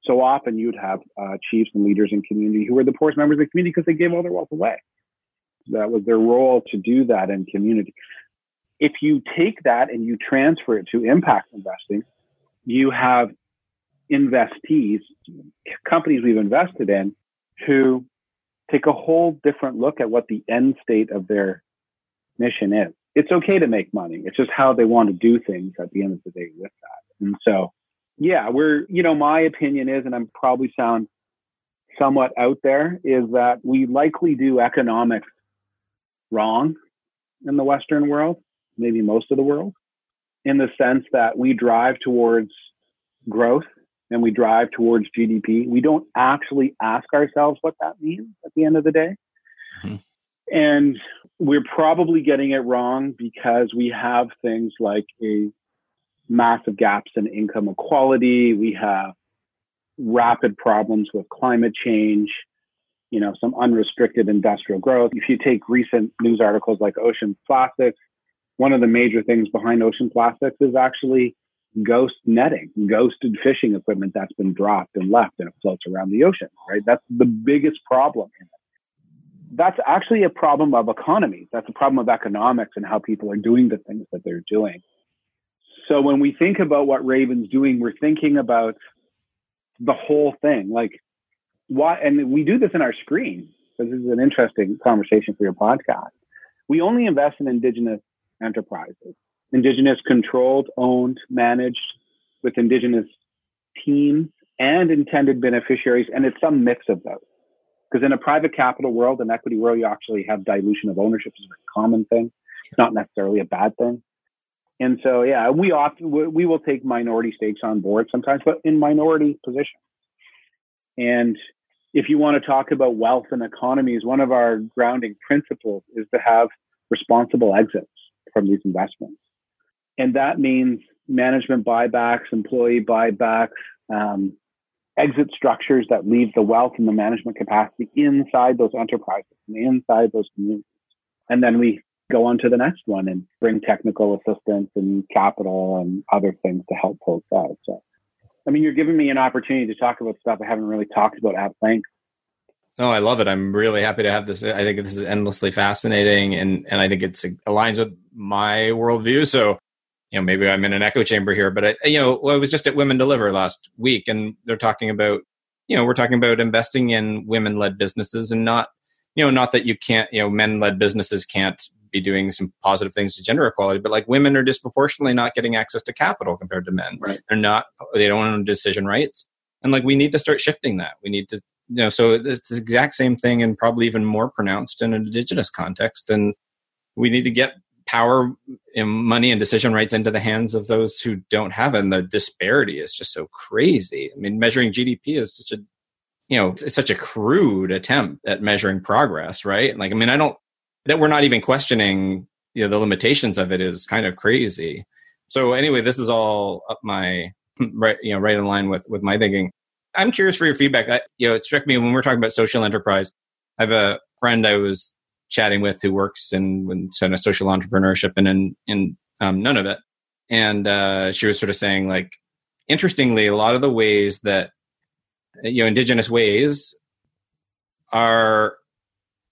So often you'd have uh, chiefs and leaders in community who were the poorest members of the community because they gave all their wealth away. That was their role to do that in community. If you take that and you transfer it to impact investing, you have investees, companies we've invested in, who take a whole different look at what the end state of their mission is. It's okay to make money. It's just how they want to do things at the end of the day with that. And so, yeah, we're, you know, my opinion is, and I'm probably sound somewhat out there, is that we likely do economics wrong in the Western world, maybe most of the world, in the sense that we drive towards growth and we drive towards GDP. We don't actually ask ourselves what that means at the end of the day. Mm-hmm. And we're probably getting it wrong because we have things like a massive gaps in income equality. We have rapid problems with climate change, you know, some unrestricted industrial growth. If you take recent news articles like ocean plastics, one of the major things behind ocean plastics is actually ghost netting, ghosted fishing equipment that's been dropped and left and it floats around the ocean, right? That's the biggest problem. That's actually a problem of economy. That's a problem of economics and how people are doing the things that they're doing. So when we think about what Raven's doing, we're thinking about the whole thing. Like why, and we do this in our screen. So this is an interesting conversation for your podcast. We only invest in indigenous enterprises indigenous controlled, owned, managed with indigenous teams and intended beneficiaries. And it's some mix of those. Because in a private capital world, an equity world, you actually have dilution of ownership is a common thing. It's not necessarily a bad thing. And so, yeah, we often, we will take minority stakes on board sometimes, but in minority positions. And if you want to talk about wealth and economies, one of our grounding principles is to have responsible exits from these investments and that means management buybacks, employee buybacks, um, exit structures that leave the wealth and the management capacity inside those enterprises and inside those communities. And then we go on to the next one and bring technical assistance and capital and other things to help folks out. So, I mean, you're giving me an opportunity to talk about stuff I haven't really talked about at length. No, I love it. I'm really happy to have this. I think this is endlessly fascinating and, and I think it's it aligns with my worldview. So you know, maybe I'm in an echo chamber here, but I, you know, well, I was just at Women Deliver last week, and they're talking about, you know, we're talking about investing in women-led businesses, and not, you know, not that you can't, you know, men-led businesses can't be doing some positive things to gender equality, but like women are disproportionately not getting access to capital compared to men. Right. They're not, they don't own decision rights, and like we need to start shifting that. We need to, you know, so it's the exact same thing, and probably even more pronounced in an indigenous context, and we need to get power and money and decision rights into the hands of those who don't have it. And the disparity is just so crazy. I mean, measuring GDP is such a, you know, it's such a crude attempt at measuring progress, right? Like, I mean, I don't, that we're not even questioning, you know, the limitations of it is kind of crazy. So anyway, this is all up my, right, you know, right in line with, with my thinking. I'm curious for your feedback. I, you know, it struck me when we're talking about social enterprise. I have a friend I was chatting with who works in, in sort of social entrepreneurship and in, in um, none of it. And uh, she was sort of saying, like, interestingly, a lot of the ways that, you know, indigenous ways are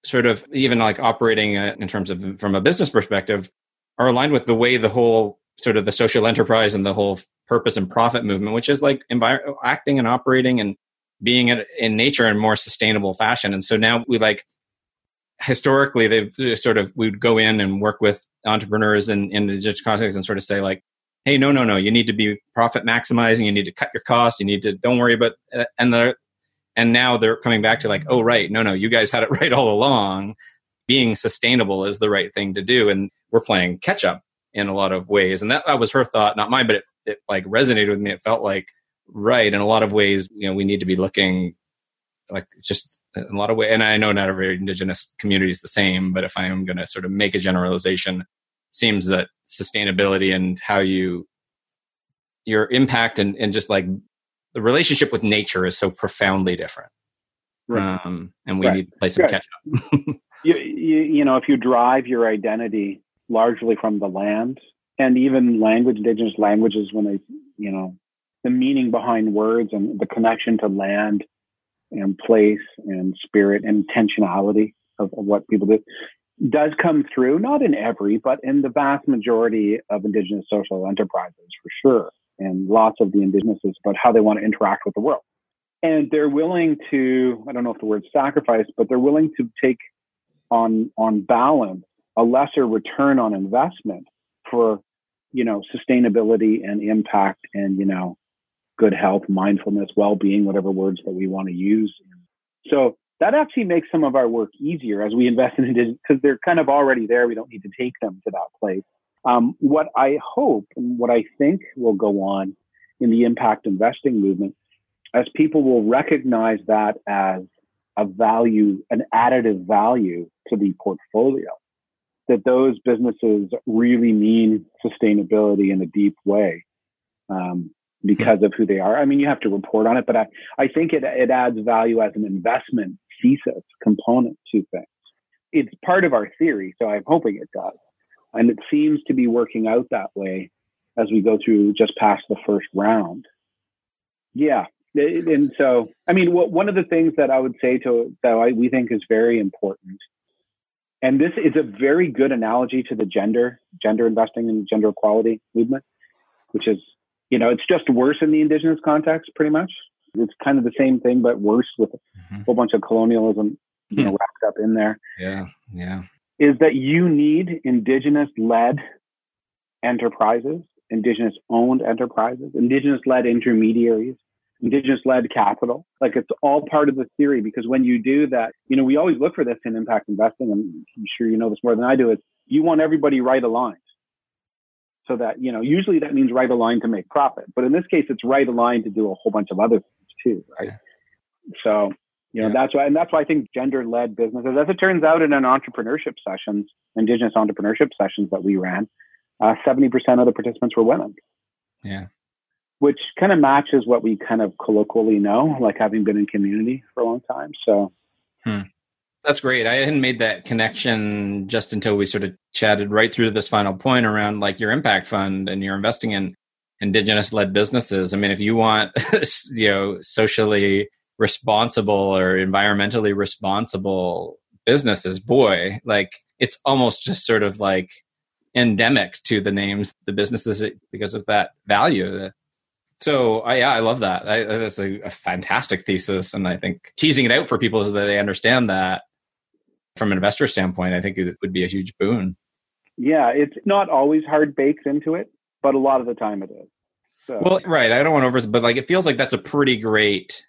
sort of even like operating uh, in terms of from a business perspective are aligned with the way the whole sort of the social enterprise and the whole purpose and profit movement, which is like envir- acting and operating and being in, in nature in more sustainable fashion. And so now we like historically they've sort of we'd go in and work with entrepreneurs in in the digital context and sort of say like hey no no no you need to be profit maximizing you need to cut your costs you need to don't worry about uh, and they're and now they're coming back to like oh right no no you guys had it right all along. Being sustainable is the right thing to do and we're playing catch up in a lot of ways and that, that was her thought not mine but it, it like resonated with me. It felt like right in a lot of ways you know we need to be looking like just in a lot of ways. And I know not every indigenous community is the same, but if I am going to sort of make a generalization, seems that sustainability and how you your impact and, and just like the relationship with nature is so profoundly different. Right. Um, and we right. need to play some catch up. you, you, you know, if you drive your identity largely from the land and even language, indigenous languages, when they, you know, the meaning behind words and the connection to land and place and spirit and intentionality of, of what people do. does come through, not in every, but in the vast majority of Indigenous social enterprises for sure, and lots of the Indigenouses about how they want to interact with the world. And they're willing to, I don't know if the word sacrifice, but they're willing to take on, on balance a lesser return on investment for, you know, sustainability and impact and, you know, good health, mindfulness, well-being, whatever words that we want to use. So that actually makes some of our work easier as we invest in it because they're kind of already there. We don't need to take them to that place. Um, what I hope and what I think will go on in the impact investing movement, as people will recognize that as a value, an additive value to the portfolio, that those businesses really mean sustainability in a deep way. Um, because of who they are. I mean, you have to report on it, but I, I think it, it adds value as an investment thesis component to things. It's part of our theory, so I'm hoping it does. And it seems to be working out that way as we go through just past the first round. Yeah. And so, I mean, one of the things that I would say to that I, we think is very important, and this is a very good analogy to the gender, gender investing and gender equality movement, which is you know, it's just worse in the indigenous context, pretty much. It's kind of the same thing, but worse with mm-hmm. a whole bunch of colonialism, you know, hmm. wrapped up in there. Yeah, yeah. Is that you need indigenous led enterprises, indigenous owned enterprises, indigenous led intermediaries, indigenous led capital. Like it's all part of the theory because when you do that, you know, we always look for this in impact investing. And I'm sure you know this more than I do is you want everybody right aligned so that you know usually that means right aligned to make profit but in this case it's right aligned to do a whole bunch of other things too right yeah. so you know yeah. that's why and that's why i think gender led businesses as it turns out in an entrepreneurship sessions indigenous entrepreneurship sessions that we ran uh, 70% of the participants were women yeah which kind of matches what we kind of colloquially know like having been in community for a long time so hmm. That's great. I hadn't made that connection just until we sort of chatted right through to this final point around like your impact fund and you're investing in indigenous led businesses. I mean, if you want, you know, socially responsible or environmentally responsible businesses, boy, like it's almost just sort of like endemic to the names, the businesses because of that value. So I, yeah, I love that. I, that's a, a, fantastic thesis, and I think teasing it out for people so that they understand that from an investor standpoint, I think it would be a huge boon. Yeah, it's not always hard baked into it, but a lot of the time it is. So. Well, right. I don't want to over, but like it feels like that's a pretty great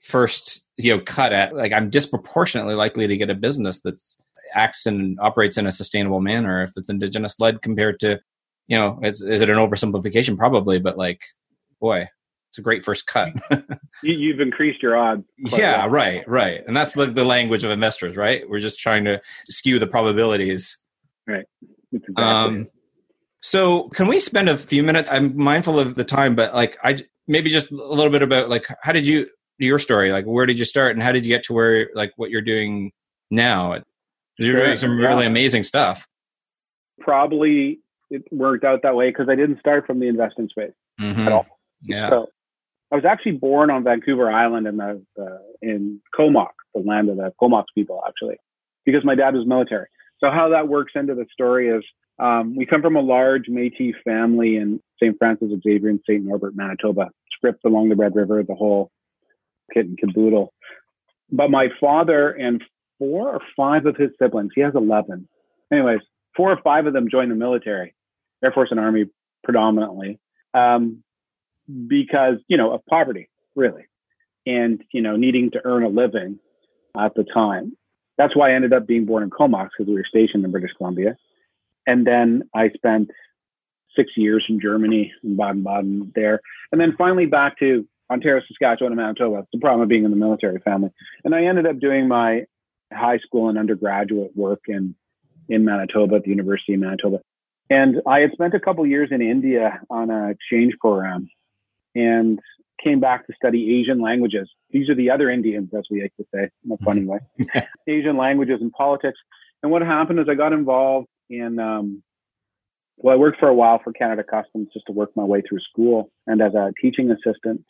first, you know, cut at. Like I'm disproportionately likely to get a business that's acts and operates in a sustainable manner if it's indigenous led compared to, you know, is, is it an oversimplification? Probably, but like, boy, it's a great first cut. you, have increased your odds. Yeah, right, right. And that's the, the language of investors, right? We're just trying to skew the probabilities. Right. Exactly um, so can we spend a few minutes? I'm mindful of the time, but like I maybe just a little bit about like how did you your story? Like where did you start and how did you get to where like what you're doing now? You're doing some really amazing stuff. Probably it worked out that way because I didn't start from the investing space mm-hmm. at all. Yeah. So I was actually born on Vancouver Island in the uh, in Comox, the land of the Comox people, actually, because my dad was military. So how that works into the story is um, we come from a large Métis family in St. Francis Xavier and St. Norbert, Manitoba, scrip along the Red River, the whole kit and caboodle. But my father and four or five of his siblings, he has 11. Anyways, four or five of them joined the military, Air Force and Army predominantly. Um, because, you know, of poverty, really, and, you know, needing to earn a living at the time. That's why I ended up being born in Comox because we were stationed in British Columbia. And then I spent six years in Germany, in Baden-Baden there. And then finally back to Ontario, Saskatchewan, and Manitoba. It's the problem of being in the military family. And I ended up doing my high school and undergraduate work in, in Manitoba at the University of Manitoba. And I had spent a couple years in India on an exchange program and came back to study Asian languages. These are the other Indians, as we like to say, in a funny way. Asian languages and politics. And what happened is I got involved in, um, well, I worked for a while for Canada Customs just to work my way through school and as a teaching assistant.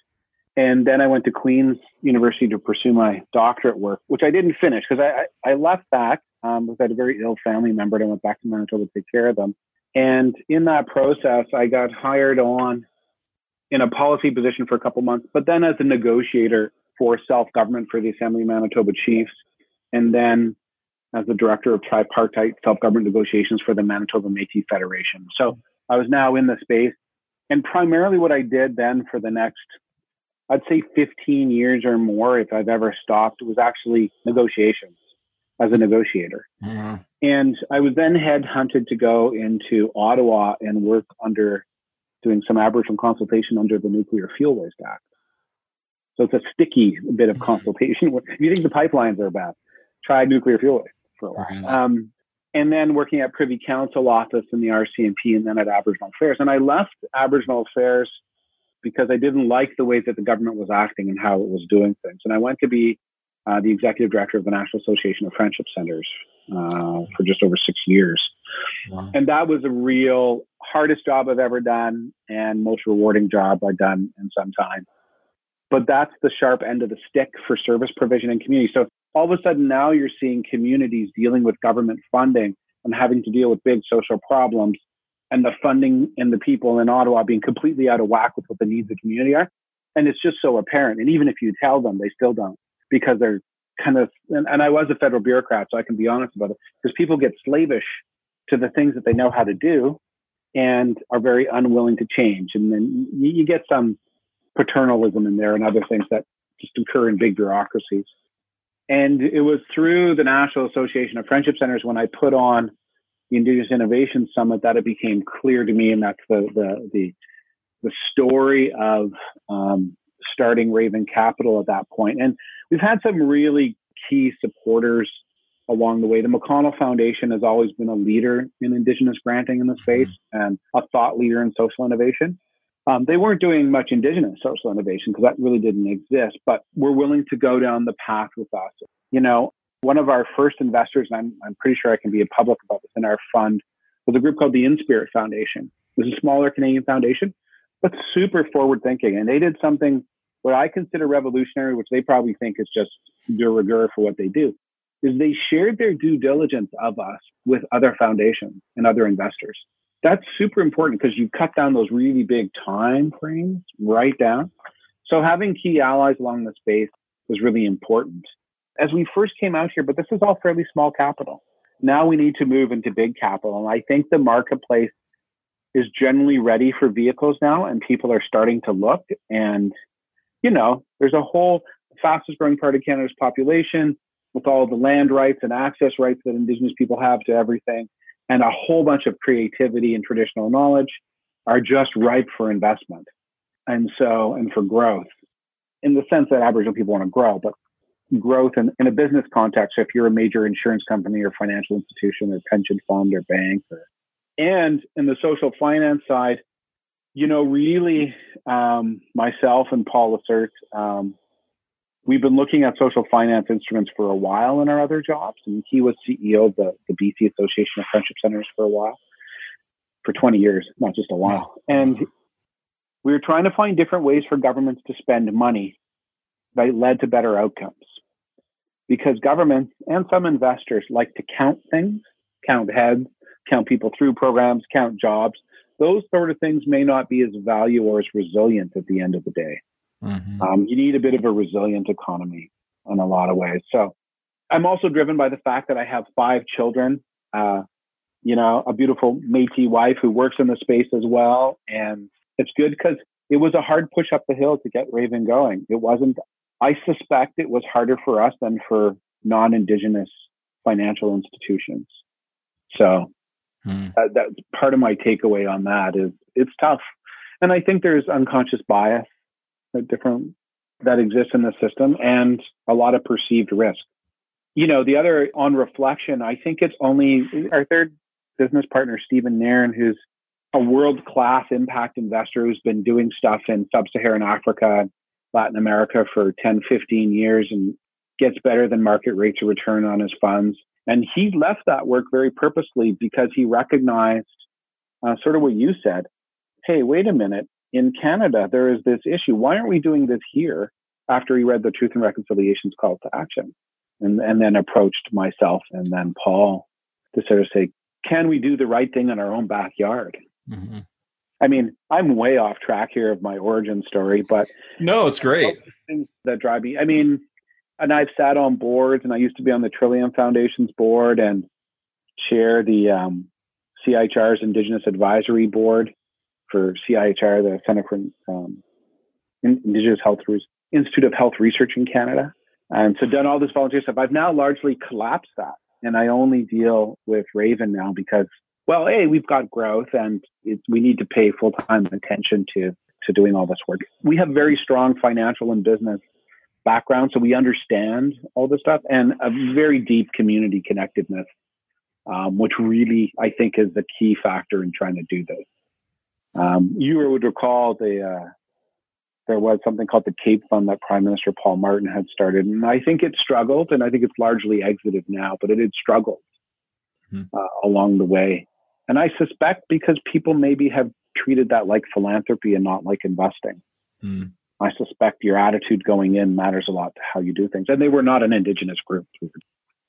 And then I went to Queen's University to pursue my doctorate work, which I didn't finish because I, I, I left that Um, I had a very ill family member, and I went back to Manitoba to take care of them. And in that process, I got hired on in a policy position for a couple months, but then as a negotiator for self government for the Assembly of Manitoba Chiefs, and then as the director of tripartite self government negotiations for the Manitoba Metis Federation. So I was now in the space. And primarily what I did then for the next, I'd say 15 years or more, if I've ever stopped, was actually negotiations as a negotiator. Mm-hmm. And I was then headhunted to go into Ottawa and work under doing some Aboriginal consultation under the Nuclear Fuel Waste Act. So it's a sticky bit of mm-hmm. consultation. if you think the pipelines are bad, try nuclear fuel waste for a while. Um, and then working at Privy Council office in the RCMP and then at Aboriginal Affairs. And I left Aboriginal Affairs because I didn't like the way that the government was acting and how it was doing things. And I went to be uh, the executive director of the National Association of Friendship Centers uh, for just over six years. Wow. And that was a real hardest job I've ever done and most rewarding job I've done in some time. But that's the sharp end of the stick for service provision and community. So all of a sudden now you're seeing communities dealing with government funding and having to deal with big social problems and the funding and the people in Ottawa being completely out of whack with what the needs of the community are. And it's just so apparent. And even if you tell them, they still don't because they're kind of, and, and I was a federal bureaucrat, so I can be honest about it, because people get slavish to the things that they know how to do and are very unwilling to change. And then you, you get some paternalism in there and other things that just occur in big bureaucracies. And it was through the National Association of Friendship Centers when I put on the Indigenous Innovation Summit that it became clear to me, and that's the the the, the story of um, starting Raven Capital at that point. And we've had some really key supporters along the way. The McConnell Foundation has always been a leader in Indigenous granting in the space mm-hmm. and a thought leader in social innovation. Um, they weren't doing much indigenous social innovation because that really didn't exist, but were willing to go down the path with us. You know, one of our first investors, and I'm, I'm pretty sure I can be a public about this in our fund, was a group called the InSpirit Foundation. It was a smaller Canadian foundation, but super forward thinking. And they did something what I consider revolutionary, which they probably think is just de rigueur for what they do, is they shared their due diligence of us with other foundations and other investors that's super important because you cut down those really big time frames right down. So having key allies along the space was really important. As we first came out here, but this is all fairly small capital. Now we need to move into big capital. And I think the marketplace is generally ready for vehicles now and people are starting to look and you know, there's a whole fastest growing part of Canada's population with all the land rights and access rights that indigenous people have to everything and a whole bunch of creativity and traditional knowledge are just ripe for investment. And so, and for growth in the sense that Aboriginal people want to grow, but growth in, in a business context, if you're a major insurance company or financial institution or pension fund or bank or, and in the social finance side, you know, really, um, myself and Paul Lacerte, um, we've been looking at social finance instruments for a while in our other jobs. And he was CEO of the, the BC Association of Friendship Centers for a while, for 20 years, not just a while. And we were trying to find different ways for governments to spend money that led to better outcomes. Because governments and some investors like to count things, count heads, count people through programs, count jobs. Those sort of things may not be as value or as resilient at the end of the day. Mm-hmm. Um, you need a bit of a resilient economy in a lot of ways. So I'm also driven by the fact that I have five children, uh, you know, a beautiful Métis wife who works in the space as well. And it's good because it was a hard push up the hill to get Raven going. It wasn't, I suspect it was harder for us than for non-Indigenous financial institutions. So mm. that, that's part of my takeaway on that is it's tough. And I think there's unconscious bias different that exists in the system and a lot of perceived risk. You know, the other on reflection, I think it's only our third business partner, Stephen Nairne, who's a world class impact investor who's been doing stuff in sub Saharan Africa, Latin America for 10, 15 years and gets better than market rates of return on his funds. And he left that work very purposely because he recognized uh, sort of what you said. Hey, wait a minute in Canada, there is this issue. Why aren't we doing this here after he read the Truth and Reconciliation's call to action? and, and then approached myself and then Paul to sort of say, can we do the right thing in our own backyard? Mm-hmm. I mean, I'm way off track here of my origin story, but no, it's great. Things that drive me. I mean, and I've sat on boards, and I used to be on the Trillium Foundation's board and chair the um, CIHR's Indigenous Advisory Board for CIHR, the Center for um, Indigenous Health Institute of Health Research in Canada. And so done all this volunteer stuff. I've now largely collapsed that. And I only deal with Raven now because, well, A, we've got growth and we need to pay full time attention to, to doing all this work. We have very strong financial and business background, so we understand all this stuff and a very deep community connectedness, um, which really, I think, is the key factor in trying to do this. Um, you would recall the, uh, there was something called the Cape Fund that Prime Minister Paul Martin had started. And I think it struggled, and I think it's largely exited now, but it had struggled hmm. uh, along the way. And I suspect because people maybe have treated that like philanthropy and not like investing. Hmm. I suspect your attitude going in matters a lot to how you do things. And they were not an indigenous group,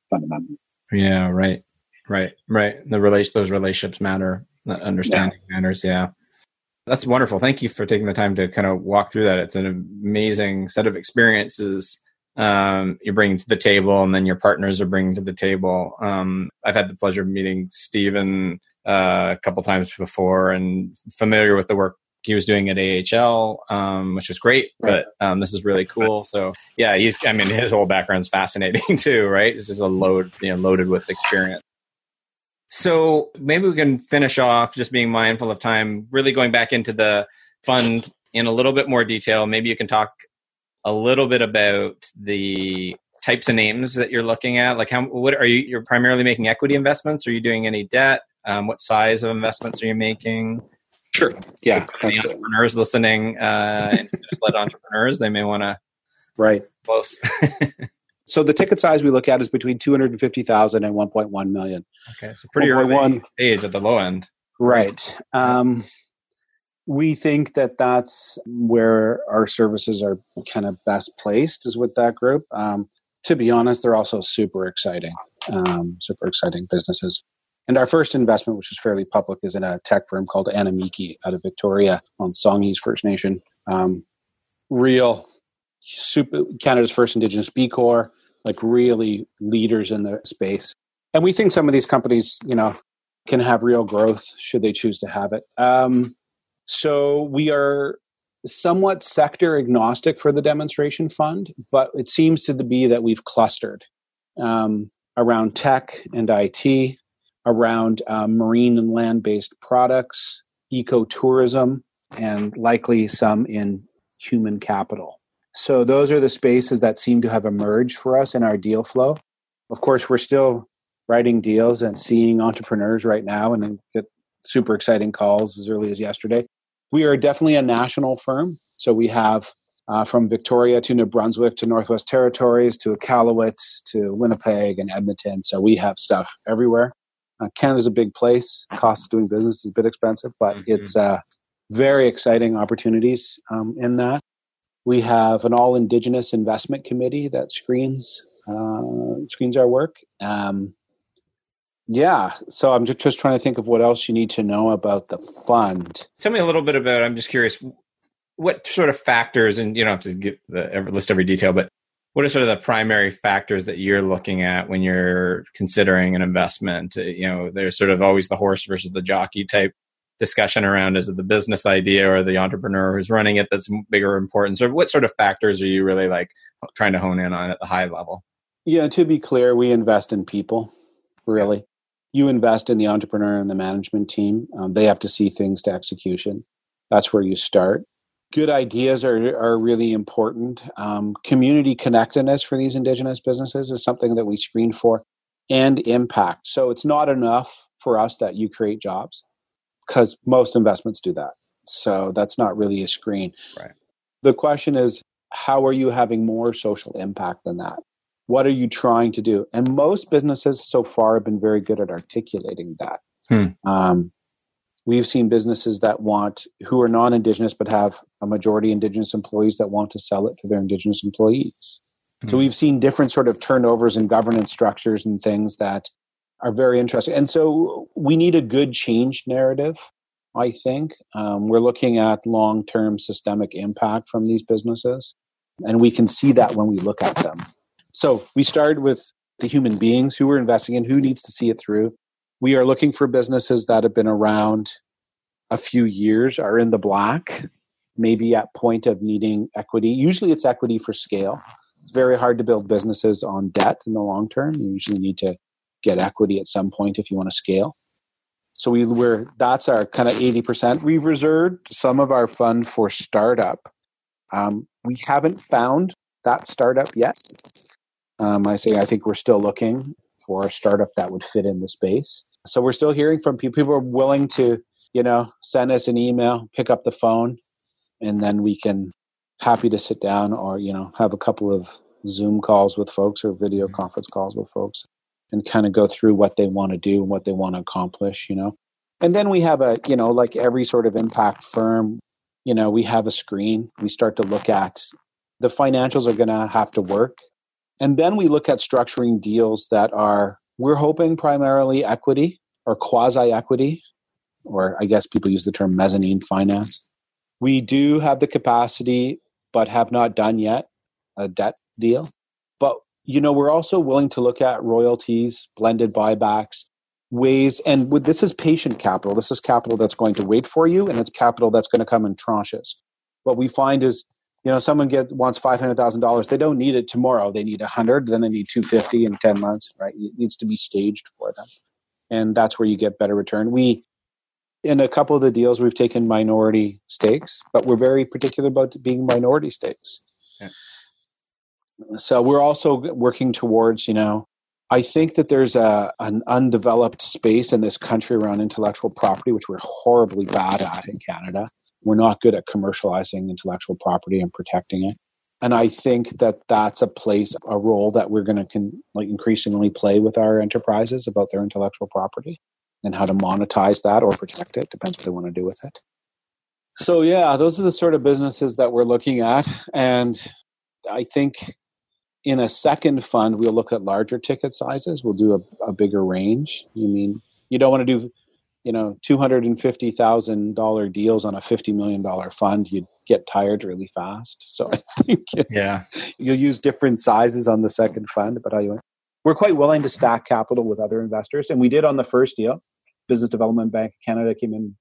fundamentally. Yeah, right, right, right. The relation, those relationships matter. That understanding yeah. matters. Yeah. That's wonderful. Thank you for taking the time to kind of walk through that. It's an amazing set of experiences um, you're bringing to the table, and then your partners are bringing to the table. Um, I've had the pleasure of meeting Stephen uh, a couple times before, and familiar with the work he was doing at AHL, um, which is great. But um, this is really cool. So yeah, he's. I mean, his whole background's fascinating too, right? This is a load, you know, loaded with experience. So maybe we can finish off just being mindful of time, really going back into the fund in a little bit more detail. Maybe you can talk a little bit about the types of names that you're looking at. Like, how what are you? You're primarily making equity investments. Are you doing any debt? Um, what size of investments are you making? Sure. Yeah. Any entrepreneurs listening, uh, led entrepreneurs, they may want to. Right. Close. So the ticket size we look at is between 250,000 and 1.1 million. Okay, so pretty early age at the low end. Right. Um, we think that that's where our services are kind of best placed is with that group. Um, to be honest, they're also super exciting, um, super exciting businesses. And our first investment, which is fairly public, is in a tech firm called Animikii out of Victoria on Songhees First Nation. Um, real super Canada's first Indigenous B Corp, like really leaders in the space. And we think some of these companies, you know, can have real growth should they choose to have it. Um, so we are somewhat sector agnostic for the demonstration fund, but it seems to be that we've clustered um, around tech and IT, around um, marine and land based products, ecotourism, and likely some in human capital. So those are the spaces that seem to have emerged for us in our deal flow. Of course, we're still writing deals and seeing entrepreneurs right now and then get super exciting calls as early as yesterday. We are definitely a national firm. So we have uh, from Victoria to New Brunswick to Northwest Territories to Iqaluit to Winnipeg and Edmonton. So we have stuff everywhere. Uh, Canada's a big place. Cost of doing business is a bit expensive, but mm-hmm. it's uh, very exciting opportunities um, in that. We have an all Indigenous investment committee that screens uh, screens our work. Um, yeah, so I'm just, just trying to think of what else you need to know about the fund. Tell me a little bit about. I'm just curious, what sort of factors, and you don't have to get the every, list every detail, but what are sort of the primary factors that you're looking at when you're considering an investment? You know, there's sort of always the horse versus the jockey type discussion around? Is it the business idea or the entrepreneur who's running it that's bigger importance? Or what sort of factors are you really like trying to hone in on at the high level? Yeah to be clear we invest in people really. You invest in the entrepreneur and the management team. Um, they have to see things to execution. That's where you start. Good ideas are, are really important. Um, community connectedness for these indigenous businesses is something that we screen for and impact. So it's not enough for us that you create jobs because most investments do that. So that's not really a screen. Right. The question is, how are you having more social impact than that? What are you trying to do? And most businesses so far have been very good at articulating that. Hmm. Um, we've seen businesses that want, who are non Indigenous but have a majority Indigenous employees that want to sell it to their Indigenous employees. Mm-hmm. So we've seen different sort of turnovers and governance structures and things that are very interesting. And so we need a good change narrative. I think um, we're looking at long term systemic impact from these businesses, and we can see that when we look at them. So we started with the human beings who we're investing in, who needs to see it through. We are looking for businesses that have been around a few years, are in the black, maybe at point of needing equity. Usually it's equity for scale. It's very hard to build businesses on debt in the long term. You usually need to get equity at some point if you want to scale. So we were that's our kind of 80%. We've reserved some of our fund for startup. Um, we haven't found that startup yet. Um, I say I think we're still looking for a startup that would fit in the space. So we're still hearing from people. People are willing to, you know, send us an email, pick up the phone, and then we can happy to sit down or you know have a couple of Zoom calls with folks or video mm-hmm. conference calls with folks and kind of go through what they want to do and what they want to accomplish. You know, and then we have a you know like every sort of impact firm, you know, we have a screen. We start to look at the financials are going to have to work and then we look at structuring deals that are, we're hoping primarily equity or quasi equity, or I guess people use the term mezzanine finance. We do have the capacity, but have not done yet a debt deal. You know, we're also willing to look at royalties, blended buybacks, ways, and with, this is patient capital. This is capital that's going to wait for you, and it's capital that's going to come in tranches. What we find is you know someone get wants five hundred thousand dollars they don't need it tomorrow they need a hundred then they need 250 in 10 months right it needs to be staged for them and that's where you get better return we in a couple of the deals we've taken minority stakes but we're very particular about being minority stakes yeah. So we're also working towards you know i think that there's a an undeveloped space in this country around intellectual property which we're horribly bad at in canada we're not good at commercializing intellectual property and protecting it. And I think that that's a place, a role that we're going to con- like increasingly play with our enterprises about their intellectual property and how to monetize that or protect it. Depends what they want to do with it. So yeah, those are the sort of businesses that we're looking at. And I think in a second fund, we'll look at larger ticket sizes. We'll do a, a bigger range. You mean you don't want to do you know two hundred and fifty thousand dollar deals on a fifty million dollar fund, you'd get tired really fast. So I think yeah, you'll use different sizes on the second fund, but I, we're quite willing to stack capital with other investors, and we did on the first deal. Business Development Bank of Canada came in.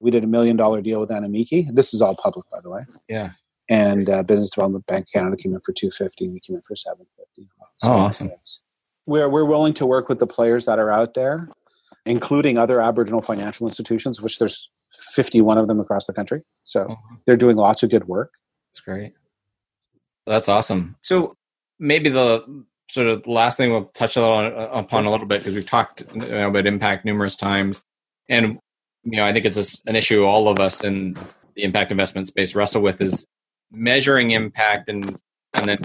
We did a million dollar deal with Animikii. This is all public, by the way. Yeah. And uh, Business Development Bank of Canada came in for two fifty. and We came in for seven fifty. So oh, awesome. We're we're willing to work with the players that are out there including other Aboriginal financial institutions, which there's 51 of them across the country. So mm-hmm. they're doing lots of good work. That's great. That's awesome. So maybe the sort of last thing we'll touch on, upon a little bit because we've talked you know, about impact numerous times, and you know I think it's an issue all of us in the impact investment space wrestle with is measuring impact and and then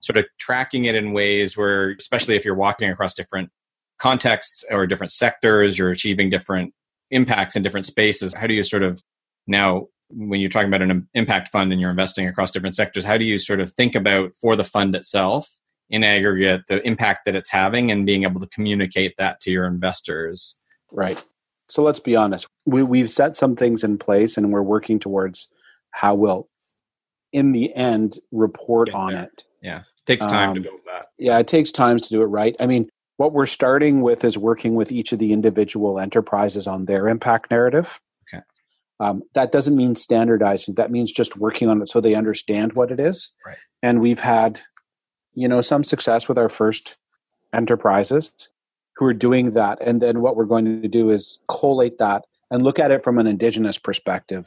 sort of tracking it in ways where, especially if you're walking across different contexts or different sectors, you're achieving different impacts in different spaces. How do you sort of now, when you're talking about an impact fund and you're investing across different sectors, how do you sort of think about for the fund itself in aggregate the impact that it's having and being able to communicate that to your investors? Right. So let's be honest. We, we've set some things in place and we're working towards how we'll, in the end, report on it. Yeah. It takes time um, to build that. Yeah, it takes time to do it right. I mean, what we're starting with is working with each of the individual enterprises on their impact narrative. Okay. Um, that doesn't mean standardizing. That means just working on it so they understand what it is. Right. And we've had, you know, some success with our first enterprises who are doing that. And then what we're going to do is collate that and look at it from an indigenous perspective.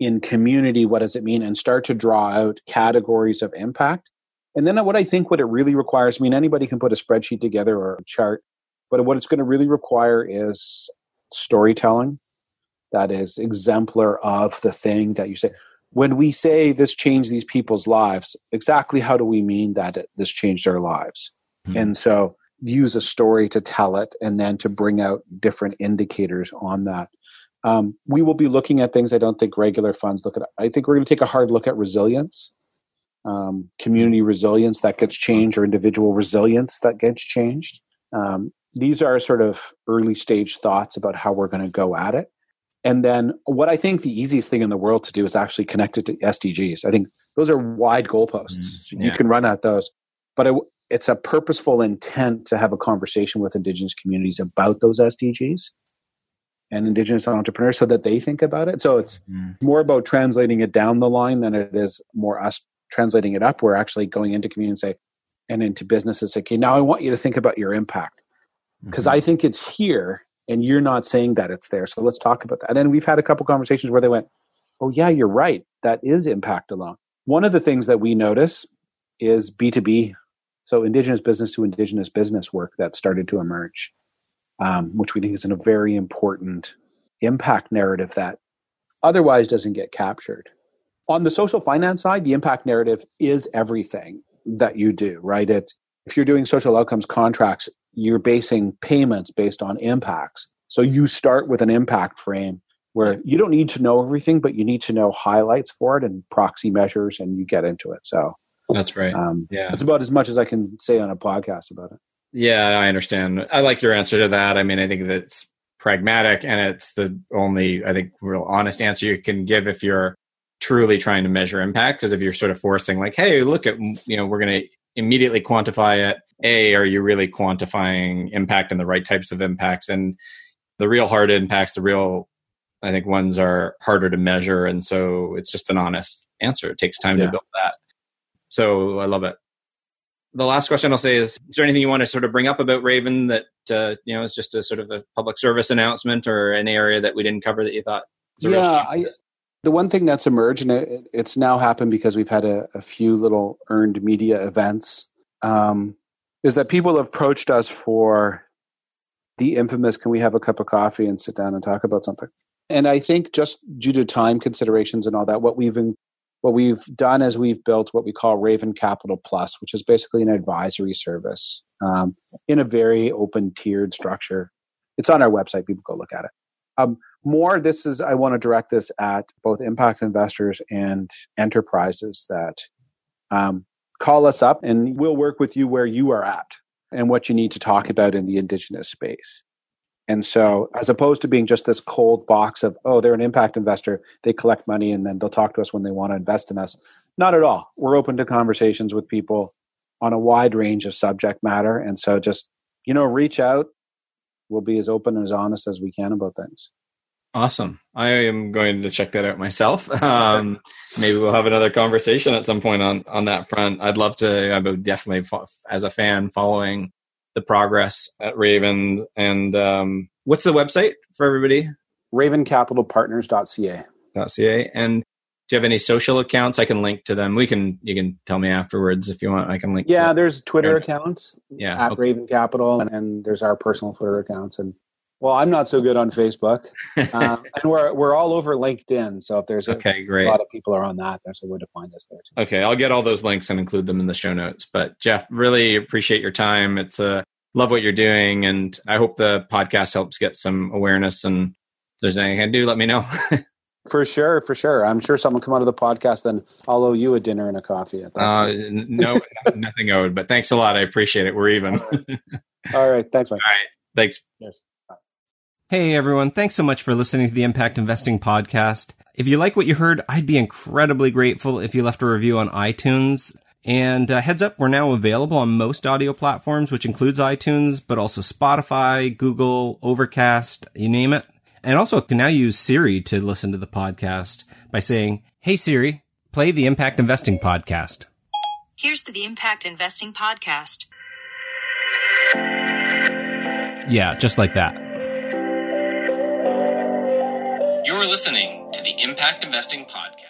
In community, what does it mean? And start to draw out categories of impact and then what I think what it really requires, I mean, anybody can put a spreadsheet together or a chart, but what it's going to really require is storytelling that is exemplar of the thing that you say. When we say this changed these people's lives, exactly how do we mean that it, this changed their lives? Mm-hmm. And so use a story to tell it and then to bring out different indicators on that. Um, we will be looking at things I don't think regular funds look at. I think we're going to take a hard look at resilience um, community resilience that gets changed or individual resilience that gets changed. Um, these are sort of early stage thoughts about how we're going to go at it. And then what I think the easiest thing in the world to do is actually connect it to SDGs. I think those are wide goalposts. Mm, yeah. You can run at those. But it, it's a purposeful intent to have a conversation with Indigenous communities about those SDGs and Indigenous entrepreneurs so that they think about it. So it's mm. more about translating it down the line than it is more us translating it up. We're actually going into community and say, and into businesses say, okay, now I want you to think about your impact because mm-hmm. I think it's here and you're not saying that it's there. So let's talk about that. And then we've had a couple conversations where they went, oh, yeah, you're right. That is impact alone. One of the things that we notice is B2B, so indigenous business to indigenous business work that started to emerge, um, which we think is in a very important impact narrative that otherwise doesn't get captured. On the social finance side, the impact narrative is everything that you do, right? It, if you're doing social outcomes contracts, you're basing payments based on impacts. So you start with an impact frame where you don't need to know everything, but you need to know highlights for it and proxy measures, and you get into it. So that's right. Um, yeah, that's about as much as I can say on a podcast about it. Yeah, I understand. I like your answer to that. I mean, I think that's pragmatic, and it's the only I think real honest answer you can give if you're truly trying to measure impact. Because if you're sort of forcing, like, hey, look at you know, we're going to immediately quantify it. A, are you really quantifying impact and the right types of impacts? And the real hard impacts, the real I think ones are harder to measure, and so it's just an honest answer. It takes time yeah. to build that. So I love it. The last question I'll say is: Is there anything you want to sort of bring up about Raven that uh, you know is just a sort of a public service announcement, or an area that we didn't cover that you thought? Yeah, I, the one thing that's emerged, and it, it's now happened because we've had a, a few little earned media events, um, is that people have approached us for the infamous "Can we have a cup of coffee and sit down and talk about something?" And I think just due to time considerations and all that, what we've in, what we've done is we've built what we call Raven Capital Plus, which is basically an advisory service um, in a very open tiered structure. It's on our website. People go look at it. Um, more, this is I want to direct this at both impact investors and enterprises that um, call us up, and we'll work with you where you are at and what you need to talk about in the indigenous space. And so, as opposed to being just this cold box of, oh, they're an impact investor, they collect money and then they'll talk to us when they want to invest in us. Not at all. We're open to conversations with people on a wide range of subject matter. And so, just, you know, reach out. We'll be as open and as honest as we can about things. Awesome. I am going to check that out myself. Um, maybe we'll have another conversation at some point on, on that front. I'd love to, I would definitely, as a fan, following the progress at Raven. And um, what's the website for everybody? RavenCapitalPartners.ca. .ca. And do you have any social accounts? I can link to them. We can. You can tell me afterwards if you want. I can link. Yeah, there's Twitter accounts. Yeah, at okay. Raven Capital, and, and there's our personal Twitter accounts, and well, I'm not so good on Facebook, um, and we're we're all over LinkedIn. So if there's a, okay, great. a lot of people are on that, there's a way to find us there. Too. Okay, I'll get all those links and include them in the show notes. But Jeff, really appreciate your time. It's a uh, love what you're doing, and I hope the podcast helps get some awareness. And if there's anything I can do, let me know. for sure, for sure. I'm sure someone come out of the podcast, then I'll owe you a dinner and a coffee. At that uh, no, nothing owed, but thanks a lot. I appreciate it. We're even. all, right. all right, thanks, Mike. All right, thanks. Cheers. Hey everyone, thanks so much for listening to the Impact Investing podcast. If you like what you heard, I'd be incredibly grateful if you left a review on iTunes. And uh, heads up, we're now available on most audio platforms, which includes iTunes, but also Spotify, Google, Overcast, you name it. And also can now use Siri to listen to the podcast by saying, Hey Siri, play the Impact Investing podcast. Here's the, the Impact Investing podcast. Yeah, just like that. You're listening to the Impact Investing Podcast.